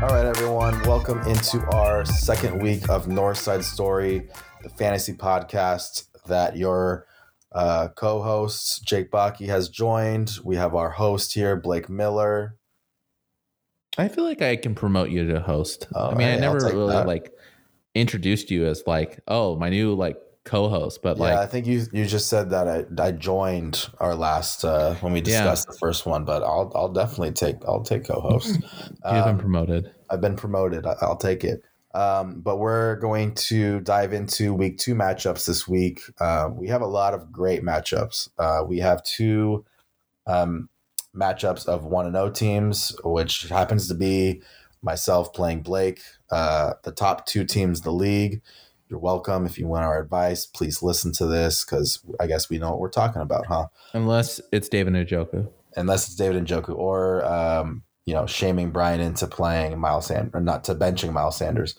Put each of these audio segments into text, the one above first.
All right, everyone, welcome into our second week of Northside Story, the fantasy podcast that your uh, co host Jake Bakke has joined. We have our host here, Blake Miller. I feel like I can promote you to host. Oh, I mean, hey, I never really that. like introduced you as like, oh, my new like co-host, but like I think you you just said that I, I joined our last uh, when we Yeah. discussed the first one, but I'll I'll definitely take I'll take co-host. you've been Um, promoted. I've been promoted. I- I'll take it. Um, but we're going to dive into week two matchups this week. Uh, we have a lot of great matchups. Uh, we have two um, matchups of one and O teams, which happens to be myself playing Blake. Uh, the top two teams in the league. You're welcome. If you want our advice, please listen to this because I guess we know what we're talking about, huh? Unless it's David Njoku. unless it's David Njoku or um, you know shaming Brian into playing Miles Sanders or not to benching Miles Sanders.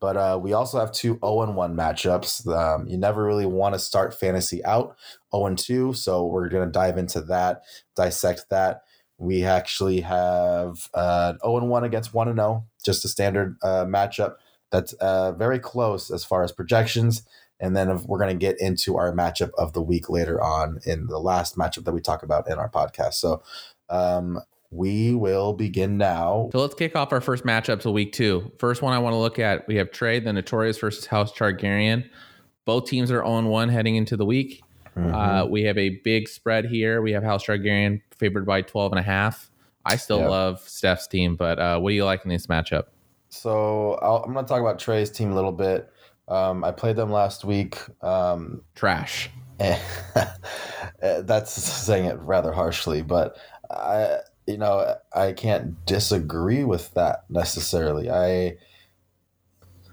But uh, we also have two 0 and 1 matchups. Um, you never really want to start fantasy out 0 and 2, so we're going to dive into that, dissect that. We actually have uh, 0 and 1 against 1 and 0, just a standard uh, matchup that's uh, very close as far as projections. And then we're going to get into our matchup of the week later on in the last matchup that we talk about in our podcast. So um, we will begin now. So let's kick off our first matchups of week two. First one I want to look at, we have Trey, the Notorious versus House Targaryen. Both teams are 0 1 heading into the week. Mhm. Uh, we have a big spread here. We have House Targaryen favored by 12 and a half. I still Yeah. love Steph's team, but uh, what do you like in this matchup? so I'll, I'm going to talk about Trey's team a little bit. Um, I played them last week. Um, Trash. that's saying it rather harshly, but I, you know, I can't disagree with that necessarily. I,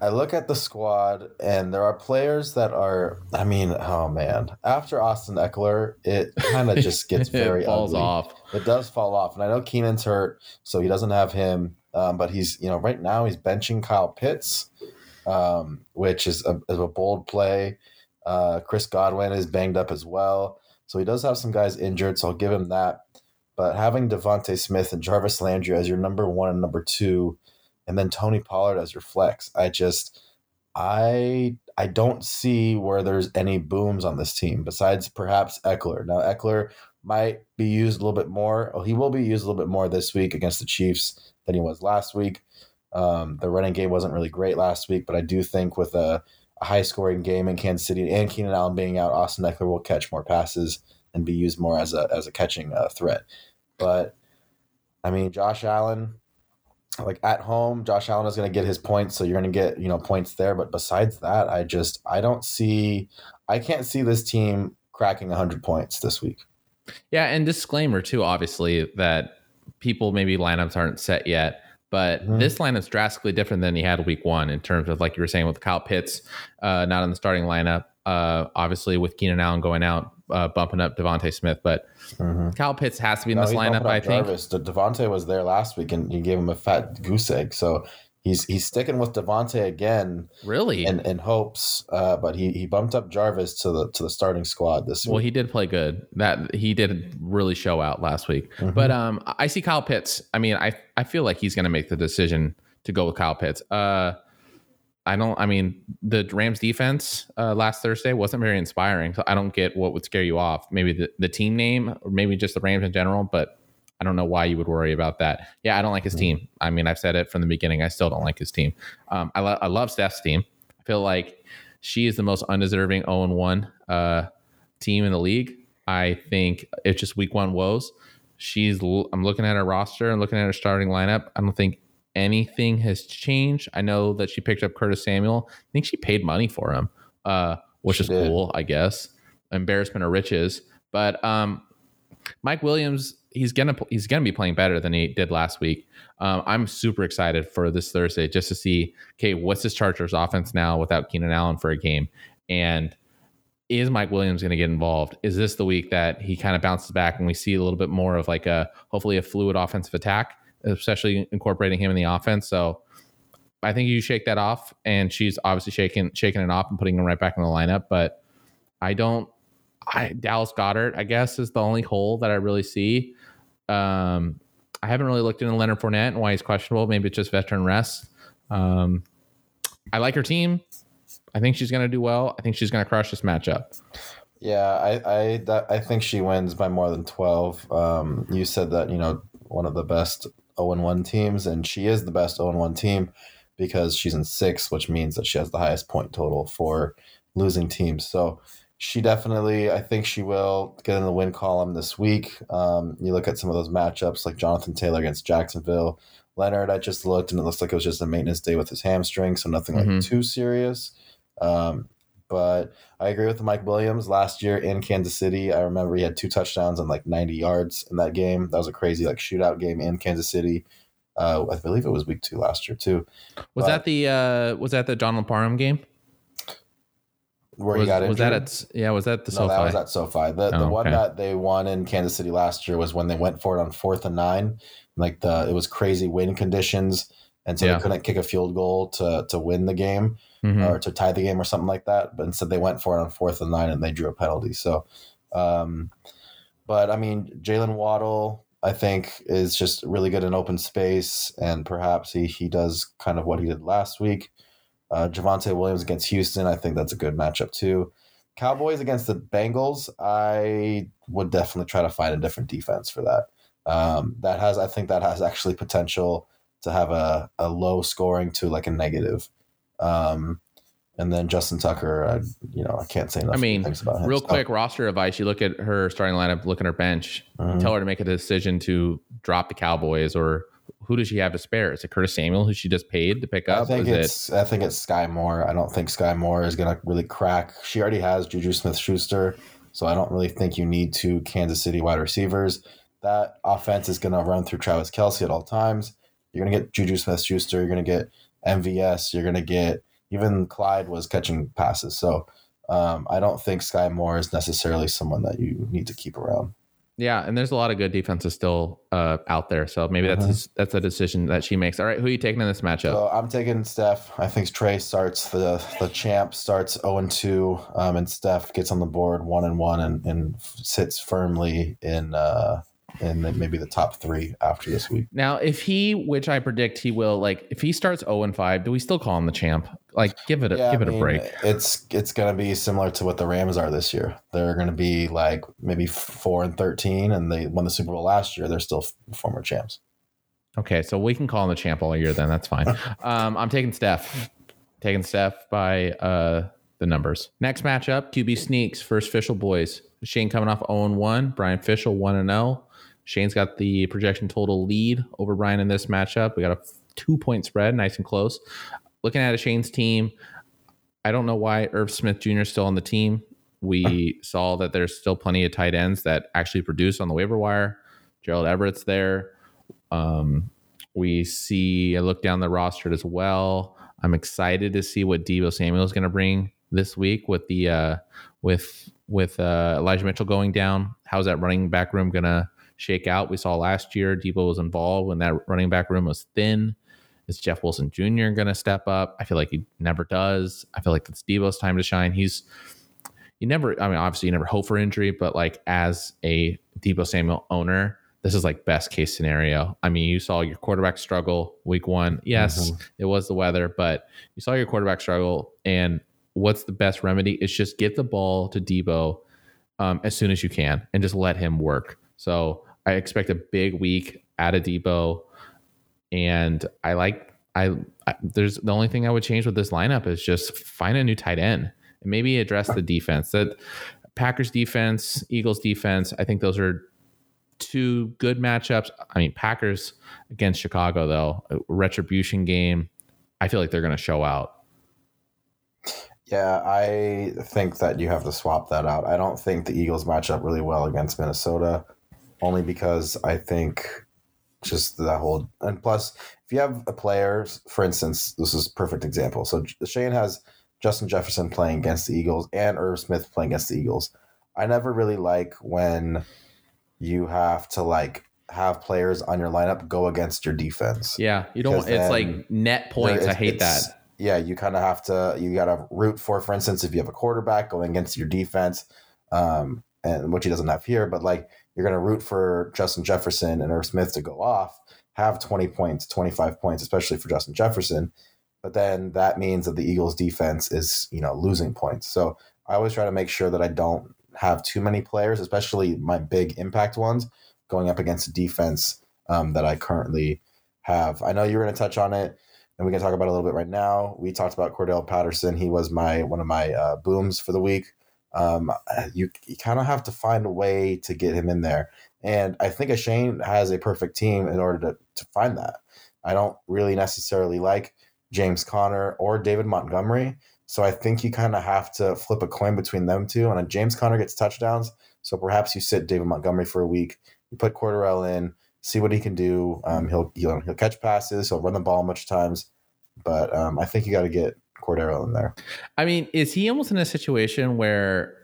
I look at the squad, and there are players that are. I mean, oh man! After Austin Ekeler, it kind of just gets very falls ugly. off. It does fall off, and I know Keenan's hurt, so he doesn't have him. Um, but he's, you know, right now he's benching Kyle Pitts, um, which is a, is a bold play. Uh, Chris Godwin is banged up as well, so he does have some guys injured. So I'll give him that. But having Devonte Smith and Jarvis Landry as your number one and number two, and then Tony Pollard as your flex, I just, I, I don't see where there's any booms on this team besides perhaps Ekeler. Now Ekeler might be used a little bit more. Oh, he will be used a little bit more this week against the Chiefs than he was last week. Um, the running game wasn't really great last week, but I do think with a, a high scoring game in Kansas City and Keenan Allen being out, Austin Ekeler will catch more passes and be used more as a as a catching uh, threat. But I mean, Josh Allen, like at home, Josh Allen is going to get his points, so you're going to get you know points there. But besides that, I just I don't see, I can't see this team cracking 100 points this week. Yeah, and disclaimer too, obviously, that people maybe lineups aren't set yet. But Mhm. this lineup's drastically different than he had week one in terms of like you were saying with Kyle Pitts, uh, not in the starting lineup. Uh, obviously with Keenan Allen going out, uh, bumping up Devonte Smith, but Kyle Pitts has to be in No, this lineup. I think. Jarvis. De- Devontae was there last week, and you gave him a fat goose egg. So he's he's sticking with Devonte again Really? in, in hopes. Uh, but he, he bumped up Jarvis to the to the starting squad this Week. well, he did play good. That he did really show out last week. Mhm. But um, I see Kyle Pitts. I mean, I I feel like he's going to make the decision to go with Kyle Pitts. Uh, I don't. I mean, the Rams defense uh, last Thursday wasn't very inspiring. So I don't get what would scare you off. Maybe the, the team name, or maybe just the Rams in general. But I don't know why you would worry about that. Yeah, I don't like his team. I mean, I've said it from the beginning. I still don't like his team. Um, I, lo- I love Steph's team. I feel like she is the most undeserving 0 1 uh, team in the league. I think it's just week one woes. She's. l- I'm looking at her roster and looking at her starting lineup. I don't think anything has changed. I know that she picked up Curtis Samuel. I think she paid money for him, uh, which She is did. cool. I guess embarrassment of riches. But um, Mike Williams, he's gonna he's gonna be playing better than he did last week. Um, I'm super excited for this Thursday just to see, okay, what's this Chargers offense now without Keenan Allen for a game, and is Mike Williams going to get involved? Is this the week that he kind of bounces back and we see a little bit more of like a hopefully a fluid offensive attack? Especially incorporating him in the offense. So I think you shake that off, and she's obviously shaking shaking it off and putting him right back in the lineup. But I don't. I Dallas Goedert, I guess, is the only hole that I really see. Um, I haven't really looked into Leonard Fournette and why he's questionable. Maybe it's just veteran rest. Um, I like her team. I think she's going to do well. I think she's going to crush this matchup. Yeah, I I that, I think she wins by more than twelve. Um, you said that you know one of the best zero oh and one teams, and she is the best zero oh and one team because she's in six, which means that she has the highest point total for losing teams. So she definitely, I think she will get in the win column this week. Um, you look at some of those matchups like Jonathan Taylor against Jacksonville. Leonard, I just looked and it looks like it was just a maintenance day with his hamstring, so nothing like mm-hmm. too serious. Um, but I agree with Mike Williams. Last year in Kansas City, I remember he had two touchdowns and like 90 yards in that game. That was a crazy like shootout game in Kansas City. Uh, I believe it was week two last year too. Was but, that the uh, was that the Donald Parham game? Where was, he got injured? Was that at yeah? Was that the no, SoFi? that was at SoFi. The oh, the one okay. that they won in Kansas City last year was when they went for it on fourth and nine. Like the it was crazy wind conditions, and so yeah. they couldn't kick a field goal to to win the game mm-hmm. or to tie the game or something like that. But instead, they went for it on fourth and nine and they drew a penalty. So, um, but I mean, Jaylen Waddle, I think, is just really good in open space, and perhaps he he does kind of what he did last week. Uh, Javonte Williams against Houston, I think that's a good matchup too. Cowboys against the Bengals, I would definitely try to find a different defense for that. Um, that has, I think, that has actually potential to have a, a low scoring to like a negative. Um, and then Justin Tucker, I, you know, I can't say enough I mean, things about him. Real quick roster advice: you look at her starting lineup, look at her bench, mm-hmm. tell her to make a decision to drop the Cowboys, or who does she have to spare? Is it Curtis Samuel, who she just paid to pick up? I think it's it... I think it's Skyy Moore. I don't think Skyy Moore is going to really crack. She already has Juju Smith Schuster, so I don't really think you need two Kansas City wide receivers. That offense is going to run through Travis Kelce at all times. You're going to get Juju Smith Schuster. You're going to get MVS. You're going to get even Clyde was catching passes. So um, I don't think Skyy Moore is necessarily someone that you need to keep around. Yeah, and there's a lot of good defenses still uh, out there, so maybe that's mm-hmm. a, that's a decision that she makes. All right, who are you taking in this matchup? So I'm taking Steph. I think Trey starts the the champ starts 0 and 2, um, and Steph gets on the board one and one and, and sits firmly in uh, and then maybe the top three after this week. Now, if he, which I predict he will, like if he starts zero oh and five, do we still call him the champ? Like, give it a yeah, give I it mean, a break. It's it's gonna be similar to what the Rams are this year. They're gonna be like maybe four and thirteen, and they won the Super Bowl last year. They're still former champs. Okay, so we can call him the champ all year. Then that's fine. um, I'm taking Steph. Taking Steph by uh, the numbers. Next matchup: QB sneaks. First official boys. Shane coming off 0 1. Brian Fischel 1 0. Shane's got the projection total lead over Brian in this matchup. We got a two point spread, nice and close. Looking at a Shane's team, I don't know why Irv Smith Jr. is still on the team. We saw that there's still plenty of tight ends that actually produce on the waiver wire. Gerald Everett's there. Um, we see, I look down the roster as well. I'm excited to see what Deebo Samuel is going to bring this week with the uh, with with uh, Elijah Mitchell going down. How's that running back room going to shake out. We saw last year Deebo was involved when that running back room was thin. Is Jeff Wilson Jr. going to step up? I feel like he never does. I feel like it's Deebo's time to shine. He's you never. I mean, obviously you never hope for injury, but like as a Deebo Samuel owner, this is like best case scenario. I mean, you saw your quarterback struggle week one. Yes, mm-hmm. it was the weather, but you saw your quarterback struggle. And what's the best remedy? Is just get the ball to Deebo um, as soon as you can and just let him work. So I expect a big week at a depot. and I like I, I, there's the only thing I would change with this lineup is just find a new tight end and maybe address the defense. That Packers defense, Eagles defense, I think those are two good matchups. I mean, Packers against Chicago though, retribution game. I feel like they're going to show out. Yeah, I think that you have to swap that out. I don't think the Eagles match up really well against Minnesota only because I think just that whole and plus if you have a player, for instance, this is a perfect example. So Shane has Justin Jefferson playing against the Eagles and Irv Smith playing against the Eagles. I never really like when you have to like have players on your lineup go against your defense. Yeah, you don't. It's like net points. I hate that. Yeah, you kind of have to. You got to root for, for instance, if you have a quarterback going against your defense, um, and which he doesn't have here, but like you're going to root for Justin Jefferson and Irv Smith to go off, have 20 points, 25 points, especially for Justin Jefferson. But then that means that the Eagles defense is, you know, losing points. So I always try to make sure that I don't have too many players, especially my big impact ones, going up against a defense um, that I currently have. I know you're going to touch on it, and we can talk about it a little bit right now. We talked about Cordell Patterson. He was my one of my uh, booms for the week. Um, you you kind of have to find a way to get him in there, and I think Shane has a perfect team in order to to find that. I don't really necessarily like James Conner or David Montgomery. So I think you kind of have to flip a coin between them two. And James Conner gets touchdowns. So perhaps you sit David Montgomery for a week. You put Cordarrelle in, see what he can do. Um, he'll, he'll he'll catch passes. He'll run the ball much times. But um, I think you got to get Cordero in there. I mean, is he almost in a situation where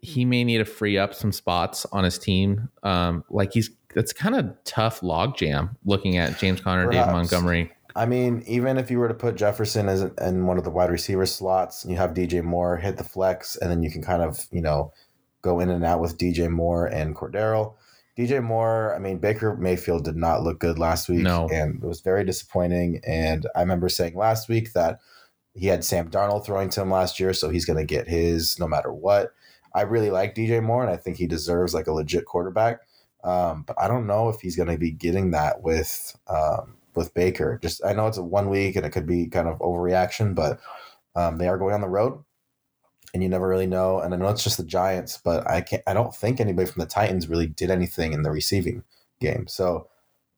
he may need to free up some spots on his team? Um, like he's that's kind of tough logjam looking at James Conner, Perhaps. Montgomery. I mean, even if you were to put Jefferson as in one of the wide receiver slots, and you have DJ Moore hit the flex, and then you can kind of you know go in and out with DJ Moore and Cordero. DJ Moore, I mean, Baker Mayfield did not look good last week, No. and it was very disappointing. And I remember saying last week that he had Sam Darnold throwing to him last year, so he's going to get his no matter what. I really like DJ Moore, and I think he deserves like a legit quarterback. Um, but I don't know if he's going to be getting that with um, with Baker. Just I know it's a one week and it could be kind of overreaction, but um, they are going on the road, and you never really know. And I know it's just the Giants, but I can't. I don't think anybody from the Titans really did anything in the receiving game. So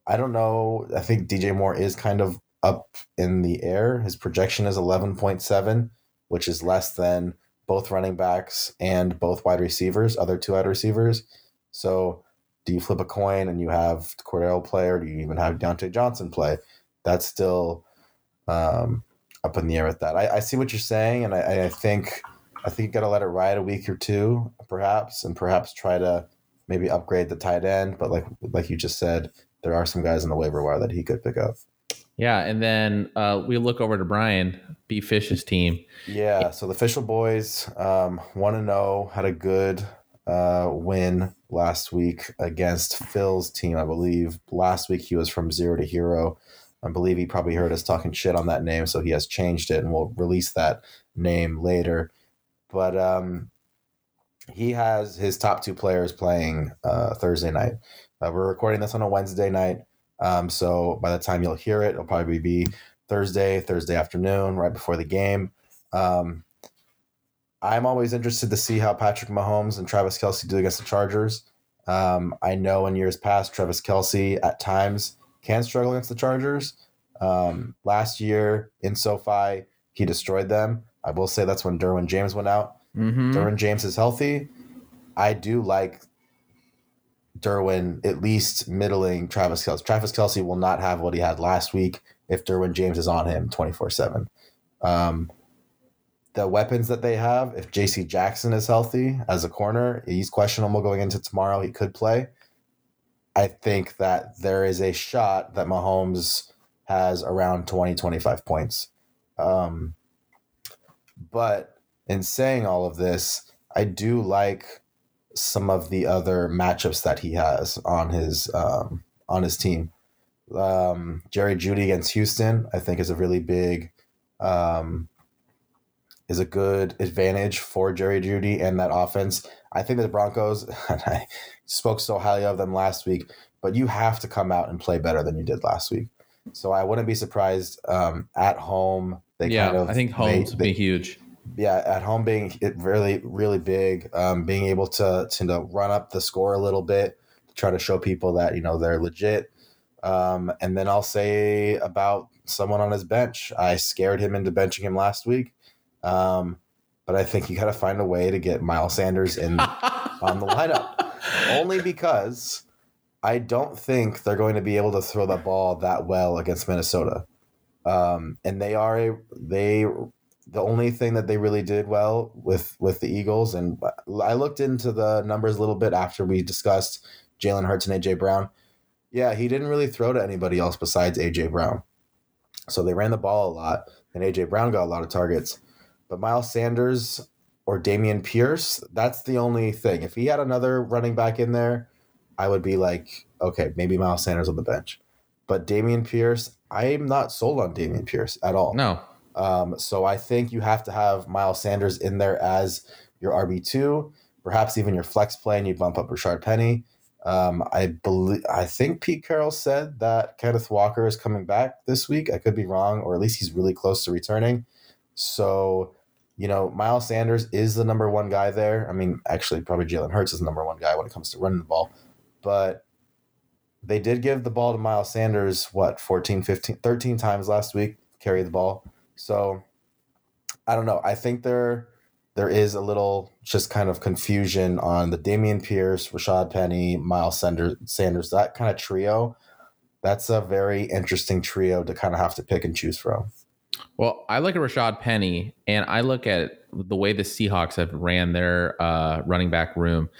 I don't know. I think DJ Moore is kind of up in the air. His projection is eleven point seven, which is less than both running backs and both wide receivers, other two wide receivers. So do you flip a coin and you have Cordell play, or do you even have Diontae Johnson play? That's still um, up in the air with that. I, I see what you're saying, and I, I think I think you got to let it ride a week or two, perhaps, and perhaps try to maybe upgrade the tight end. But like like you just said, there are some guys in the waiver wire that he could pick up. Yeah, and then uh, we look over to Brian B Fish's team. Yeah, so the official boys um, one and zero had a good uh, win last week against Phil's team. I believe last week he was from zero to hero. I believe he probably heard us talking shit on that name, so he has changed it, and we'll release that name later. But um, he has his top two players playing uh, Thursday night. Uh, we're recording this on a Wednesday night, um, so by the time you'll hear it, it'll probably be Thursday, Thursday afternoon, right before the game. Um, I'm always interested to see how Patrick Mahomes and Travis Kelce do against the Chargers. Um, I know in years past, Travis Kelce at times can struggle against the Chargers. Um, last year in SoFi, he destroyed them. I will say that's when Derwin James went out. Mm-hmm. Derwin James is healthy. I do like Derwin at least middling Travis Kelce. Travis Kelce will not have what he had last week if Derwin James is on him 24 7. Um, the weapons that they have, if JC Jackson is healthy as a corner, he's questionable going into tomorrow. He could play. I think that there is a shot that Mahomes has around 20, 25 points. Um, but in saying all of this, I do like some of the other matchups that he has on his um, on his team. Um, Jerry Jeudy against Houston, I think, is a really big um, is a good advantage for Jerry Jeudy and that offense. I think the Broncos, and I spoke so highly of them last week, but you have to come out and play better than you did last week. So I wouldn't be surprised um, at home. They yeah, kind of I think home would be huge. Yeah, at home being it really really big, um, being able to to to run up the score a little bit, try to show people that you know they're legit. Um, and then I'll say about someone on his bench. I scared him into benching him last week, um, but I think you got to find a way to get Miles Sanders in on the lineup, only because I don't think they're going to be able to throw the ball that well against Minnesota. Um, and they are a they the only thing that they really did well with with the Eagles, and I looked into the numbers a little bit after we discussed Jalen Hurts and AJ Brown. Yeah, he didn't really throw to anybody else besides AJ Brown. So they ran the ball a lot, and AJ Brown got a lot of targets. But Miles Sanders or Dameon Pierce, that's the only thing. If he had another running back in there, I would be like, okay, maybe Miles Sanders on the bench. But Dameon Pierce, I'm not sold on Dameon Pierce at all. No. Um, so I think you have to have Miles Sanders in there as your RB2, perhaps even your flex play, and you bump up Rashaad Penny. Um, I believe I think Pete Carroll said that Kenneth Walker is coming back this week. I could be wrong, or at least he's really close to returning. So, you know, Miles Sanders is the number one guy there. I mean, actually, probably Jalen Hurts is the number one guy when it comes to running the ball. But they did give the ball to Miles Sanders, what, 14, 15, 13 times last week, carry the ball. So I don't know. I think there there is a little just kind of confusion on the Dameon Pierce, Rashaad Penny, Miles Sanders, Sanders, that kind of trio. That's a very interesting trio to kind of have to pick and choose from. Well, I look at Rashaad Penny and I look at the way the Seahawks have ran their uh, running back room.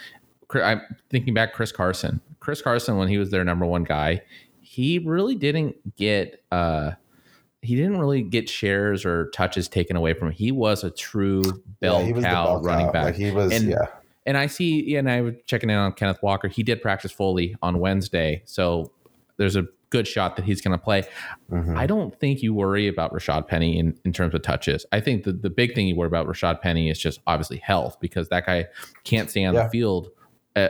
I'm thinking back Chris Carson. Chris Carson, when he was their number one guy, he really didn't get uh, he didn't really get shares or touches taken away from him. He was a true bell Yeah, cow bell running cow. back. Like he was, And- yeah. And I see, yeah, and I was checking in on Kenneth Walker. He did practice fully on Wednesday, so there's a good shot that he's going to play. Mhm. I don't think you worry about Rashaad Penny in, in terms of touches. I think the, the big thing you worry about Rashaad Penny is just obviously health because that guy can't stay on Yeah. the field uh,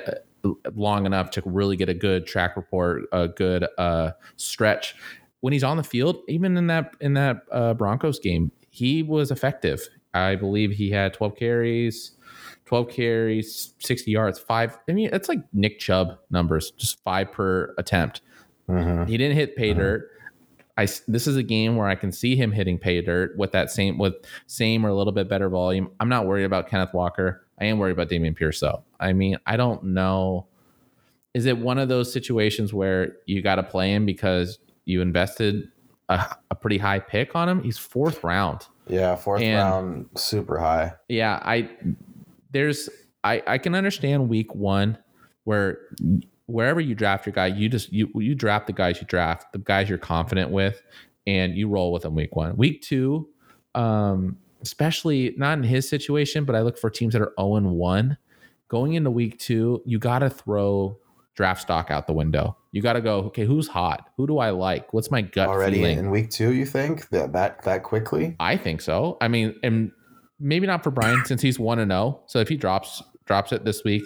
long enough to really get a good track report, a good uh, stretch. When he's on the field, even in that in that uh, Broncos game, he was effective. I believe he had 12 carries, 12 carries, 60 yards, five. I mean, it's like Nick Chubb numbers, just five per attempt. Mhm. He didn't hit pay Mhm. dirt. I this is a game where I can see him hitting pay dirt with that same with same or a little bit better volume. I'm not worried about Kenneth Walker. I am worried about Dameon Pierce though. I mean, I don't know. Is it one of those situations where you got to play him because you invested a, a pretty high pick on him? He's fourth round. Yeah, fourth And- round, super high. Yeah, I there's I I can understand week one where wherever you draft your guy, you just you you draft the guys you draft, the guys you're confident with, and you roll with them week one. Week two, um, especially not in his situation, but I look for teams that are 0 and 1. Going into week two, you gotta throw draft stock out the window. You gotta go, okay, who's hot? Who do I like? What's my gut Already feeling? in week two, you think that that that quickly? I think so. I mean, and maybe not for Brian since he's one and zero. So if he drops drops it this week,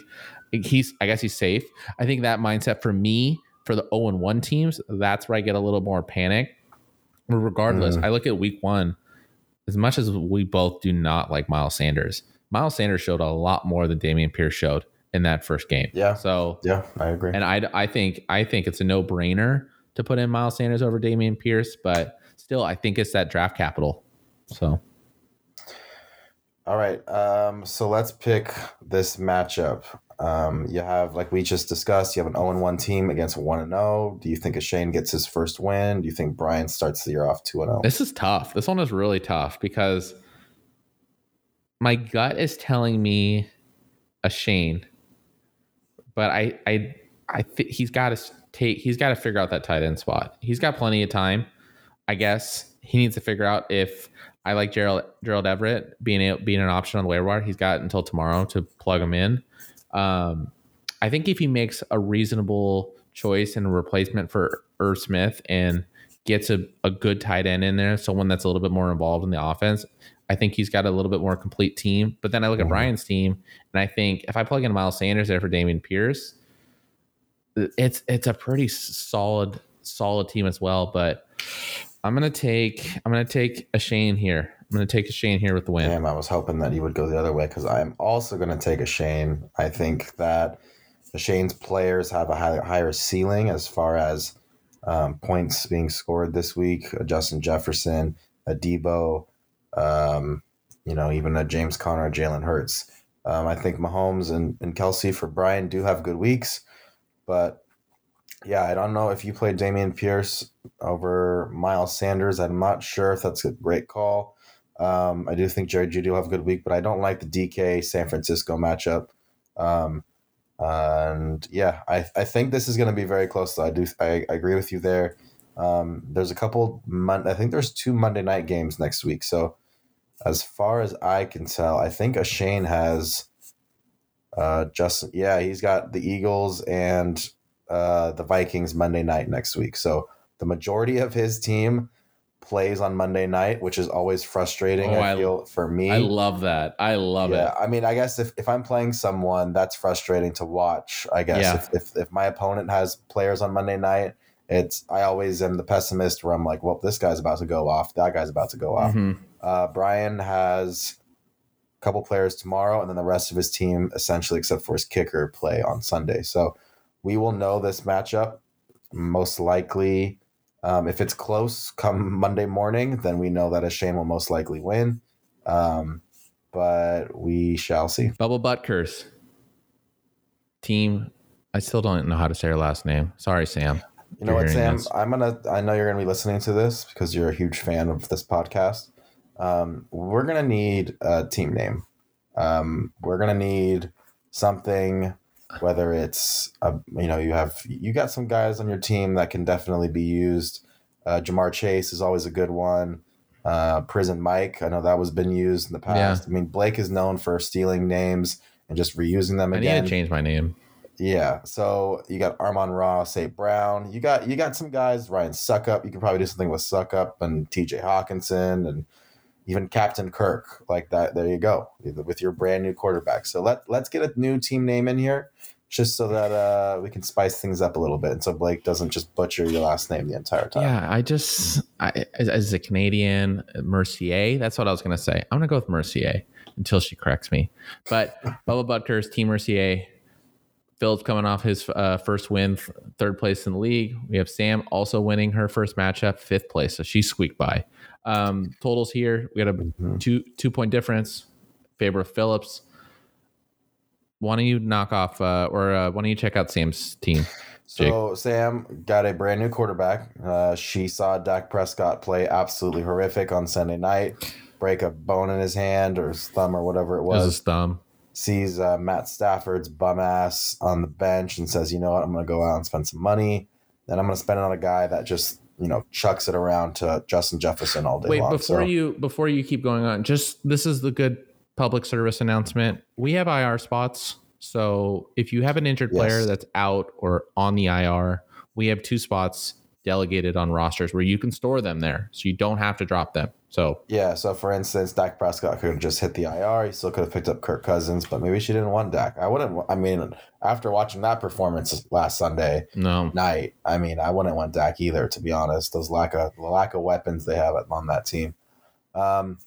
he's I guess he's safe. I think that mindset for me for the zero and one teams, that's where I get a little more panic. But regardless, Mm. I look at week one. As much as we both do not like Miles Sanders, Miles Sanders showed a lot more than Dameon Pierce showed in that first game. Yeah. So Yeah, I agree. and I, I think I think it's a no brainer to put in Miles Sanders over Dameon Pierce, but still, I think it's that draft capital. So All right. Um, so let's pick this matchup. Um, you have, like we just discussed, you have an 0 1 team against a 1 0. Do you think Shane gets his first win? Do you think Brian starts the year off 2 0? this is tough. This one is really tough because my gut is telling me a Shane, but I I I think he's got to take he's got to figure out that tight end spot. He's got plenty of time. I guess he needs to figure out if I like Gerald Gerald Everett being a, being an option on the waiver wire. He's got until tomorrow to plug him in. Um, I think if he makes a reasonable choice and a replacement for Irv Smith and gets a, a good tight end in there, someone that's a little bit more involved in the offense, I think he's got a little bit more complete team. But then I look at Mhm. Brian's team, and I think if I plug in Miles Sanders there for Dameon Pierce, it's it's a pretty solid solid team as well. But I'm gonna take I'm gonna take a Shane here. I'm gonna take a Shane here with the win. Damn, I was hoping that you would go the other way because I'm also going to take a Shane. I think that the Shane's players have a higher, higher ceiling as far as um, points being scored this week. A Justin Jefferson, a Deebo, um, you know, even a James Conner, Jalen Hurts. Um, I think Mahomes and, and Kelce for Brian do have good weeks, but yeah, I don't know if you played Dameon Pierce over Miles Sanders. I'm not sure if that's a great call. Um, I do think Jerry Jeudy will have a good week, but I don't like the DK San Francisco matchup. Um, and yeah, I, I think this is going to be very close. I do I, I agree with you there. Um, there's a couple. Mon- I think there's two Monday night games next week. So as far as I can tell, I think Shane has uh, Justin. Yeah, he's got the Eagles and uh, the Vikings Monday night next week. So the majority of his team plays on Monday night, which is always frustrating. Oh, I I- feel for me. I love that. I love yeah, it. I mean, I guess if, if I'm playing someone, that's frustrating to watch. I guess Yeah. if, if if my opponent has players on Monday night, it's I always am the pessimist where I'm like, well, this guy's about to go off, that guy's about to go off. Mhm. Uh, Brian has a couple players tomorrow, and then the rest of his team, essentially except for his kicker, play on Sunday. So we will know this matchup most likely. Um, if it's close come Monday morning, then we know that a Shane will most likely win. Um, but we shall see. Bubba Butker's. Team. I still don't know how to say her last name. Sorry, Sam. You know what, Sam? this. I'm gonna. I know you're gonna be listening to this because you're a huge fan of this podcast. Um, we're gonna need a team name. Um, we're gonna need something. Whether it's a, you know, you have you got some guys on your team that can definitely be used. Uh, Ja'Marr Chase is always a good one. Uh, Prison Mike, I know that was been used in the past. I mean, Blake is known for stealing names and just reusing them Again. I need to change my name. Yeah, so you got Amon-Ra, St. Brown. You got you got some guys, Ryan Succop. You could probably do something with Succop and TJ Hockenson and even Captain Kirk like that. There you go with your brand new quarterback. So let let's get a new team name in here, just so that uh, we can spice things up a little bit, and so Blake doesn't just butcher your last name the entire time. Yeah, I just I, as, as a Canadian, Mercier. That's what I was gonna say. I'm gonna go with Mercier until she corrects me. But Bubba Butker's Team Mercier. Phil's coming off his uh, first win, th- third place in the league. We have Sam also winning her first matchup, fifth place, so she squeaked by. Um, totals here, we got a Mhm. two two point difference, favor of Phillips. Why don't you knock off, uh, or uh, why don't you check out Sam's team? So Sam got a brand new quarterback. Uh, she saw Dak Prescott play absolutely horrific on Sunday night, break a bone in his hand or his thumb or whatever it It was was. his thumb. Sees uh, Matt Stafford's bum ass on the bench and says, "You know what? I'm going to go out and spend some money. Then I'm going to spend it on a guy that just you know chucks it around to Justin Jefferson all day Wait, long." before So- you before you keep going on, just this is the good public service announcement. We have IR spots. So if you have an injured player that's out or on the IR, we have two spots delegated on rosters where you can store them there. So you don't have to drop them. So yeah. So for instance, Dak Prescott could have just hit the IR. He still could have picked up Kirk Cousins, but maybe she didn't want Dak. I wouldn't. I mean, after watching that performance last Sunday no. night, I mean, I wouldn't want Dak either. To be honest, those lack of the lack of weapons they have on that team. Um,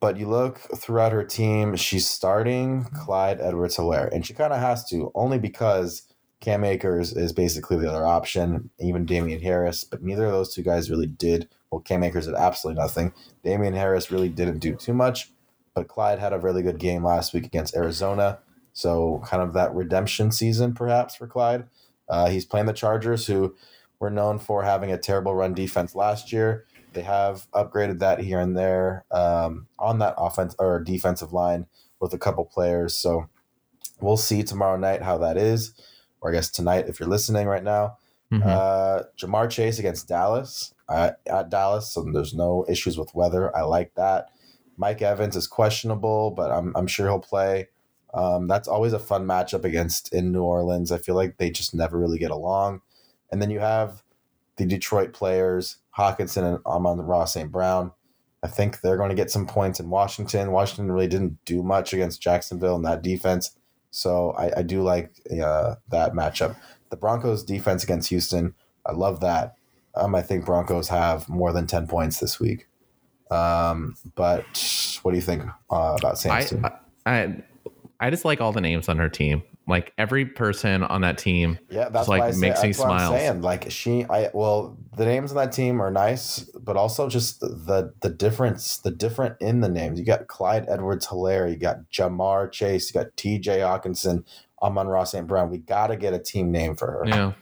but you look throughout her team, she's starting Clyde Edwards Helaire, and she kind of has to, only because Cam Akers is basically the other option, even Damien Harris, but neither of those two guys really did. Well, Cam Akers did absolutely nothing. Damien Harris really didn't do too much, but Clyde had a really good game last week against Arizona. So, kind of that redemption season, perhaps, for Clyde. Uh, he's playing the Chargers, who were known for having a terrible run defense last year. They have upgraded that here and there um, on that offense or defensive line with a couple players. So we'll see tomorrow night how that is, or I guess tonight if you're listening right now. Mhm. Uh, Ja'Marr Chase against Dallas uh, at Dallas, so there's no issues with weather. I like that. Mike Evans is questionable, but I'm, I'm sure he'll play. Um, that's always a fun matchup against in New Orleans. I feel like they just never really get along. And then you have the Detroit players, Hockenson and Amon-Ra St. Brown. I think they're going to get some points in Washington. Washington really didn't do much against Jacksonville in that defense. So I, I do like uh, that matchup. The Broncos defense against Houston, I love that. Um, I think Broncos have more than 10 points this week. Um, but what do you think uh, about Sam's I, team? I I I just like all the names on her team. Like every person on that team. Yeah, that's like why I say, makes me that's what I'm smile. Like she, I well, the names on that team are nice, but also just the the difference, the different in the names. You got Clyde Edwards Helaire, you got Ja'Marr Chase, you got T.J. Hockenson, Amon Ross St. Brown. We got to get a team name for her. Yeah.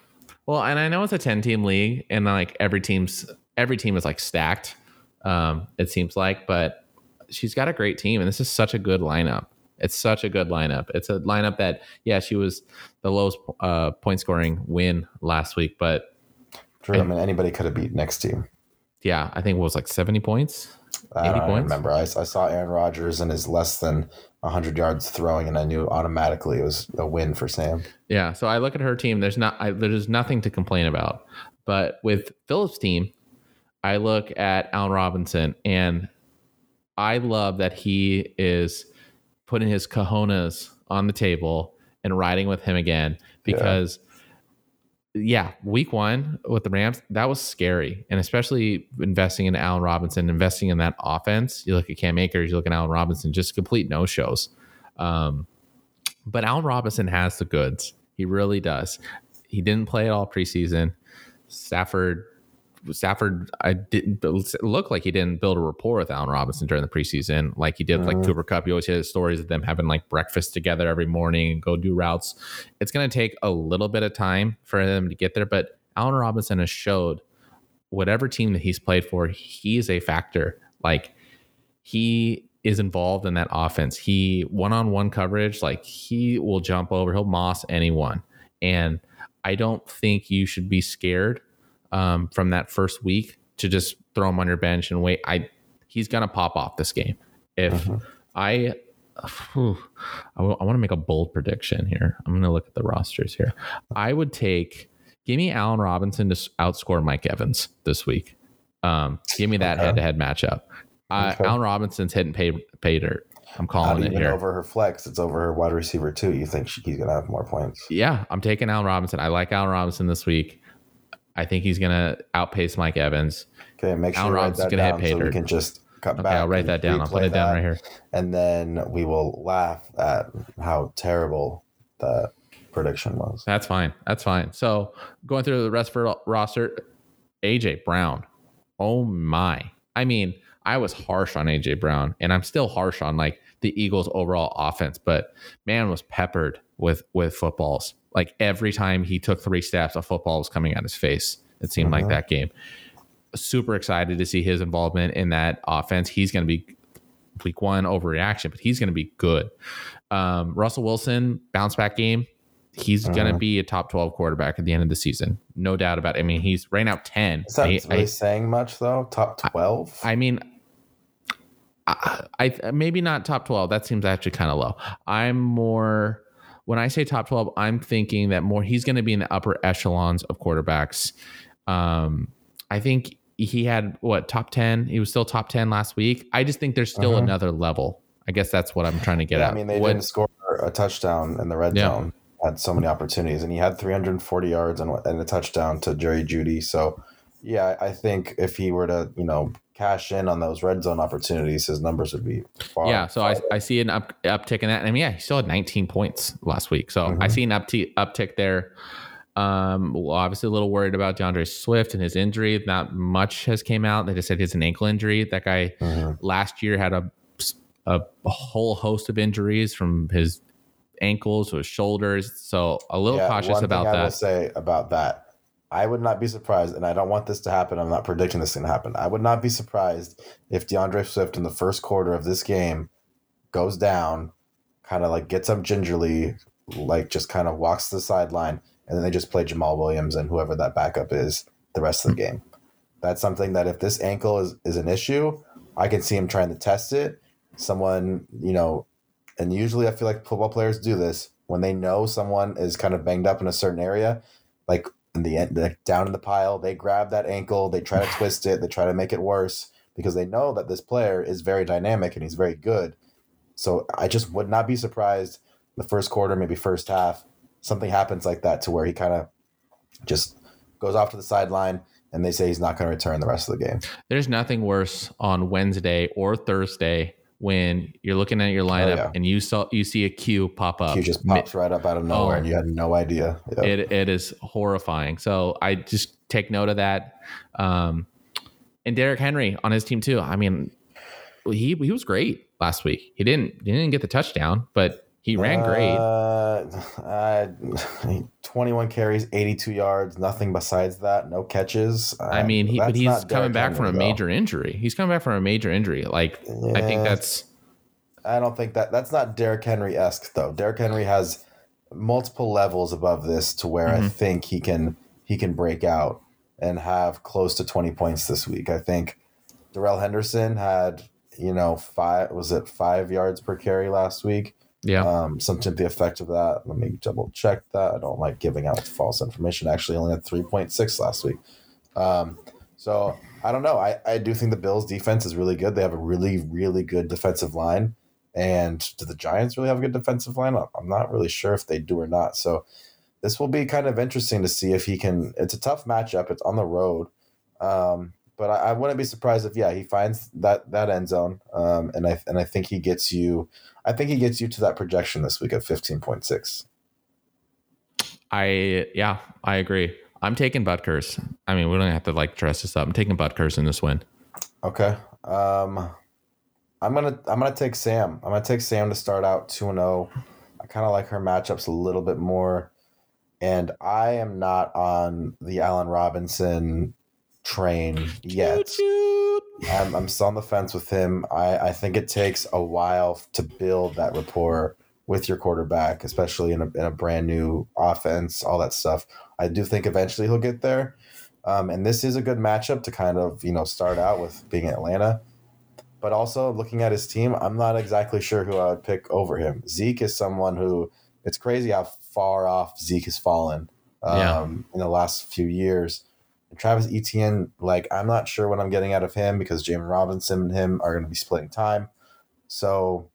Well, and I know it's a 10 team league and like every team's every team is like stacked. Um, it seems like, but she's got a great team and this is such a good lineup. It's such a good lineup. It's a lineup that, yeah, she was the lowest uh, point scoring win last week, but True. I mean, anybody could have beat next team. Yeah, I think it was like 70 points. I don't points? remember. I, I saw Aaron Rodgers and his less than 100 yards throwing, and I knew automatically it was a win for Sam. Yeah. So I look at her team. There's not. I, there's nothing to complain about. But with Phillips' team, I look at Allen Robinson, and I love that he is putting his cojones on the table and riding with him again because yeah, week one with the Rams, that was scary. And especially investing in Allen Robinson, investing in that offense. You look at Cam Akers, you look at Allen Robinson, just complete no shows. Um, but Allen Robinson has the goods. He really does. He didn't play at all preseason. Stafford Stafford, I didn't look like he didn't build a rapport with Allen Robinson during the preseason, like he did mm-hmm. like Cooper Kupp. You always hear stories of them having like breakfast together every morning and go do routes. It's going to take a little bit of time for them to get there, but Allen Robinson has showed whatever team that he's played for, he's a factor. Like he is involved in that offense. He one on one coverage, like he will jump over, he'll moss anyone. And I don't think you should be scared um, from that first week to just throw him on your bench and wait. I he's gonna pop off this game. If mm-hmm. I whew, I, w- I want to make a bold prediction here. I'm gonna look at the rosters here. I would take give me Allen Robinson to outscore Mike Evans this week. Um, give me that head to head matchup. Uh, okay. Allen Robinson's hitting pay pay dirt. I'm calling Not it here. Over her flex, it's over her wide receiver too. You think she, he's gonna have more points? Yeah, I'm taking Allen Robinson. I like Allen Robinson this week. I think he's going to outpace Mike Evans. Okay, make sure Allen to hit Pater. So we can just cut okay, back. I'll write that down. I'll put it down right here. And then we will laugh at how terrible that prediction was. That's fine. That's fine. So going through the rest of the roster, AJ Brown. Oh my. I mean, I was harsh on AJ Brown, and I'm still harsh on like the Eagles' overall offense, but man was peppered with with footballs. Like every time he took three steps, a football was coming at his face. It seemed like uh-huh. that game. Super excited to see his involvement in that offense. He's going to be week one overreaction, but he's going to be good. Um, Russell Wilson bounce back game. He's uh-huh. going to be a top twelve quarterback at the end of the season, no doubt about it. I mean, he's right now ten. Is that I, really I, saying much though? Top twelve. I, I mean, I, I, maybe not top 12 that seems actually kind of low i'm more when I say top 12, I'm thinking that more he's going to be in the upper echelons of quarterbacks. Um, I think he had what top 10? He was still top 10 last week. I just think there's still uh-huh. another level. I guess that's what I'm trying to get yeah, at. I mean, they what, didn't score a touchdown in the red yeah. zone. Had so many opportunities, and he had 340 yards and, and a touchdown to Jerry Jeudy. So, yeah, I think if he were to, you know, cash in on those red zone opportunities, his numbers would be far. Yeah, so I, I see an up, uptick in that. I mean, yeah, he still had 19 points last week, so mm-hmm. I see an uptick uptick there. Um, well, obviously a little worried about DeAndre Swift and his injury. Not much has came out. They just said it's an ankle injury. That guy mm-hmm. last year had a, a a whole host of injuries from his ankles to his shoulders. So a little yeah, cautious about that. I will say about that I would not be surprised, and I don't want this to happen. I'm not predicting this going to happen. I would not be surprised if DeAndre Swift in the first quarter of this game goes down, kind of like gets up gingerly, like just kind of walks to the sideline, and then they just play Jamaal Williams and whoever that backup is the rest of the game. That's something that if this ankle is, is an issue, I can see him trying to test it. Someone, you know, and usually I feel like football players do this when they know someone is kind of banged up in a certain area. Like in the end, the, down in the pile, they grab that ankle, they try to twist it, they try to make it worse because they know that this player is very dynamic and he's very good. So I just would not be surprised the first quarter, maybe first half, something happens like that to where he kind of just goes off to the sideline and they say he's not going to return the rest of the game. There's nothing worse on Wednesday or Thursday when you're looking at your lineup oh, yeah. and you saw you see a Q pop up. Q just pops right up out of nowhere, oh, and you had no idea. Yep. It it is horrifying. So I just take note of that. Um, and Derrick Henry on his team too. I mean, he he was great last week. He didn't he didn't get the touchdown, but he ran great. Uh, uh, 21 carries, 82 yards, nothing besides that. No catches. I mean, he, but he's coming back from a major injury. He's coming back from a major injury. Like, yeah. I think that's I don't think that that's not Derrick Henry esque though. Derrick Henry has multiple levels above this to where mm-hmm. I think he can he can break out and have close to 20 points this week. I think Darrell Henderson had, you know, five was it five yards per carry last week? Yeah. Um, something to the effect of that. Let me double check that. I don't like giving out false information. Actually only had 3.6 last week. Um, so I don't know. I, I do think the Bills defense is really good. They have a really, really good defensive line. And do the Giants really have a good defensive line? I'm not really sure if they do or not. So this will be kind of interesting to see if he can. It's a tough matchup. It's on the road, um, but I, I, wouldn't be surprised if yeah he finds that that end zone. Um, and I and I think he gets you. I think he gets you to that projection this week at fifteen point six. I yeah I agree. I'm taking Butker's. I mean, we don't have to like dress this up. I'm taking Butker's in this win. Okay. Um, I'm gonna I'm gonna take Sam. I'm gonna take Sam to start out two and zero. Oh. I kind of like her matchups a little bit more, and I am not on the Allen Robinson train yet. I'm, I'm still on the fence with him. I, I think it takes a while to build that rapport with your quarterback, especially in a, in a brand new offense, all that stuff. I do think eventually he'll get there. Um, and this is a good matchup to kind of, you know, start out with being Atlanta. But also looking at his team, I'm not exactly sure who I would pick over him. Zeke is someone who it's crazy how far off Zeke has fallen um, yeah. in the last few years. Travis Etienne, like I'm not sure what I'm getting out of him because James Robinson and him are going to be splitting time. So,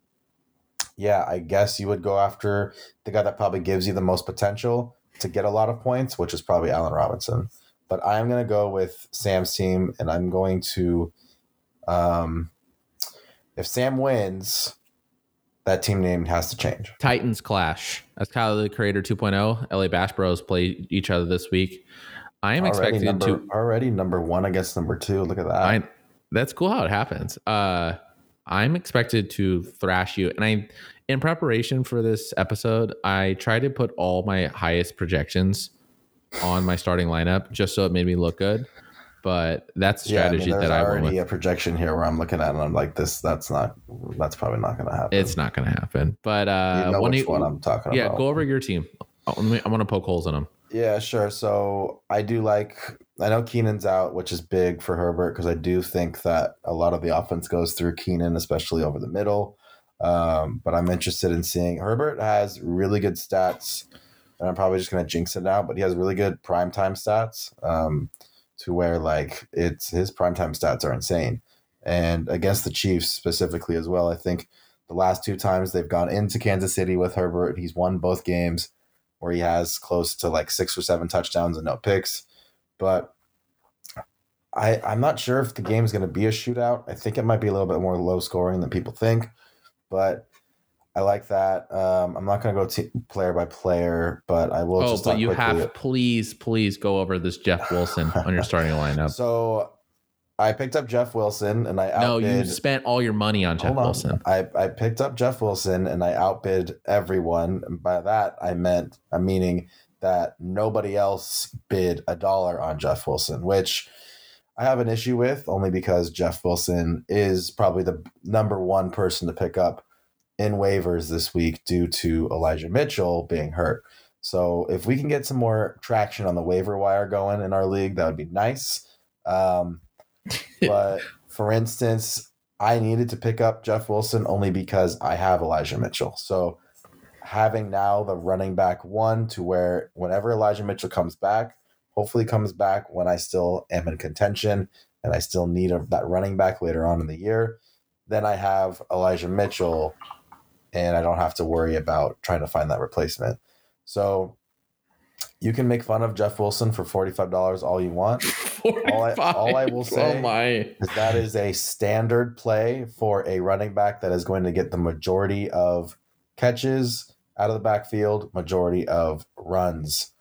yeah, I guess you would go after the guy that probably gives you the most potential to get a lot of points, which is probably Allen Robinson. But I'm going to go with Sam's team, and I'm going to um, if Sam wins, that team name has to change. Titans clash. That's Kyle the Creator 2.0. LA Bash Bros play each other this week. I am already expecting number, to already number one against number two. Look at that. I, that's cool how it happens. Uh, I'm expected to thrash you, and I, in preparation for this episode, I tried to put all my highest projections on my starting lineup just so it made me look good but that's a strategy yeah, I mean, that I already a projection here where I'm looking at and I'm like this that's not that's probably not going to happen. It's not going to happen. But uh you know which you, one I'm talking yeah, about. Yeah, go over your team. I want to poke holes in them. Yeah, sure. So I do like I know Keenan's out, which is big for Herbert because I do think that a lot of the offense goes through Keenan, especially over the middle. Um, but I'm interested in seeing Herbert has really good stats, and I'm probably just going to jinx it now. But he has really good prime time stats. Um, to where like it's his primetime stats are insane. And against the Chiefs specifically as well, I think the last two times they've gone into Kansas City with Herbert, he's won both games where he has close to like six or seven touchdowns and no picks. But I I'm not sure if the game is going to be a shootout. I think it might be a little bit more low scoring than people think, but I like that. Um, I'm not going to go t- player by player, but I will. Just Oh, but you quickly. have please, please go over this Jeff Wilson on your starting lineup. So I picked up Jeff Wilson, and I outbid, no, you spent all your money on Jeff on. Wilson. I I picked up Jeff Wilson, and I outbid everyone. And by that, I meant I'm meaning that nobody else bid a dollar on Jeff Wilson, which. I have an issue with only because Jeff Wilson is probably the number one person to pick up in waivers this week due to Elijah Mitchell being hurt. So if we can get some more traction on the waiver wire going in our league, that would be nice. Um, but for instance, I needed to pick up Jeff Wilson only because I have Elijah Mitchell. So having now the running back one to where whenever Elijah Mitchell comes back, hopefully comes back when I still am in contention and I still need a, that running back later on in the year, then I have Elijah Mitchell and I don't have to worry about trying to find that replacement. So you can make fun of Jeff Wilson for $45 all you want. All, I, all I will say oh is that is a standard play for a running back that is going to get the majority of catches out of the backfield, majority of runs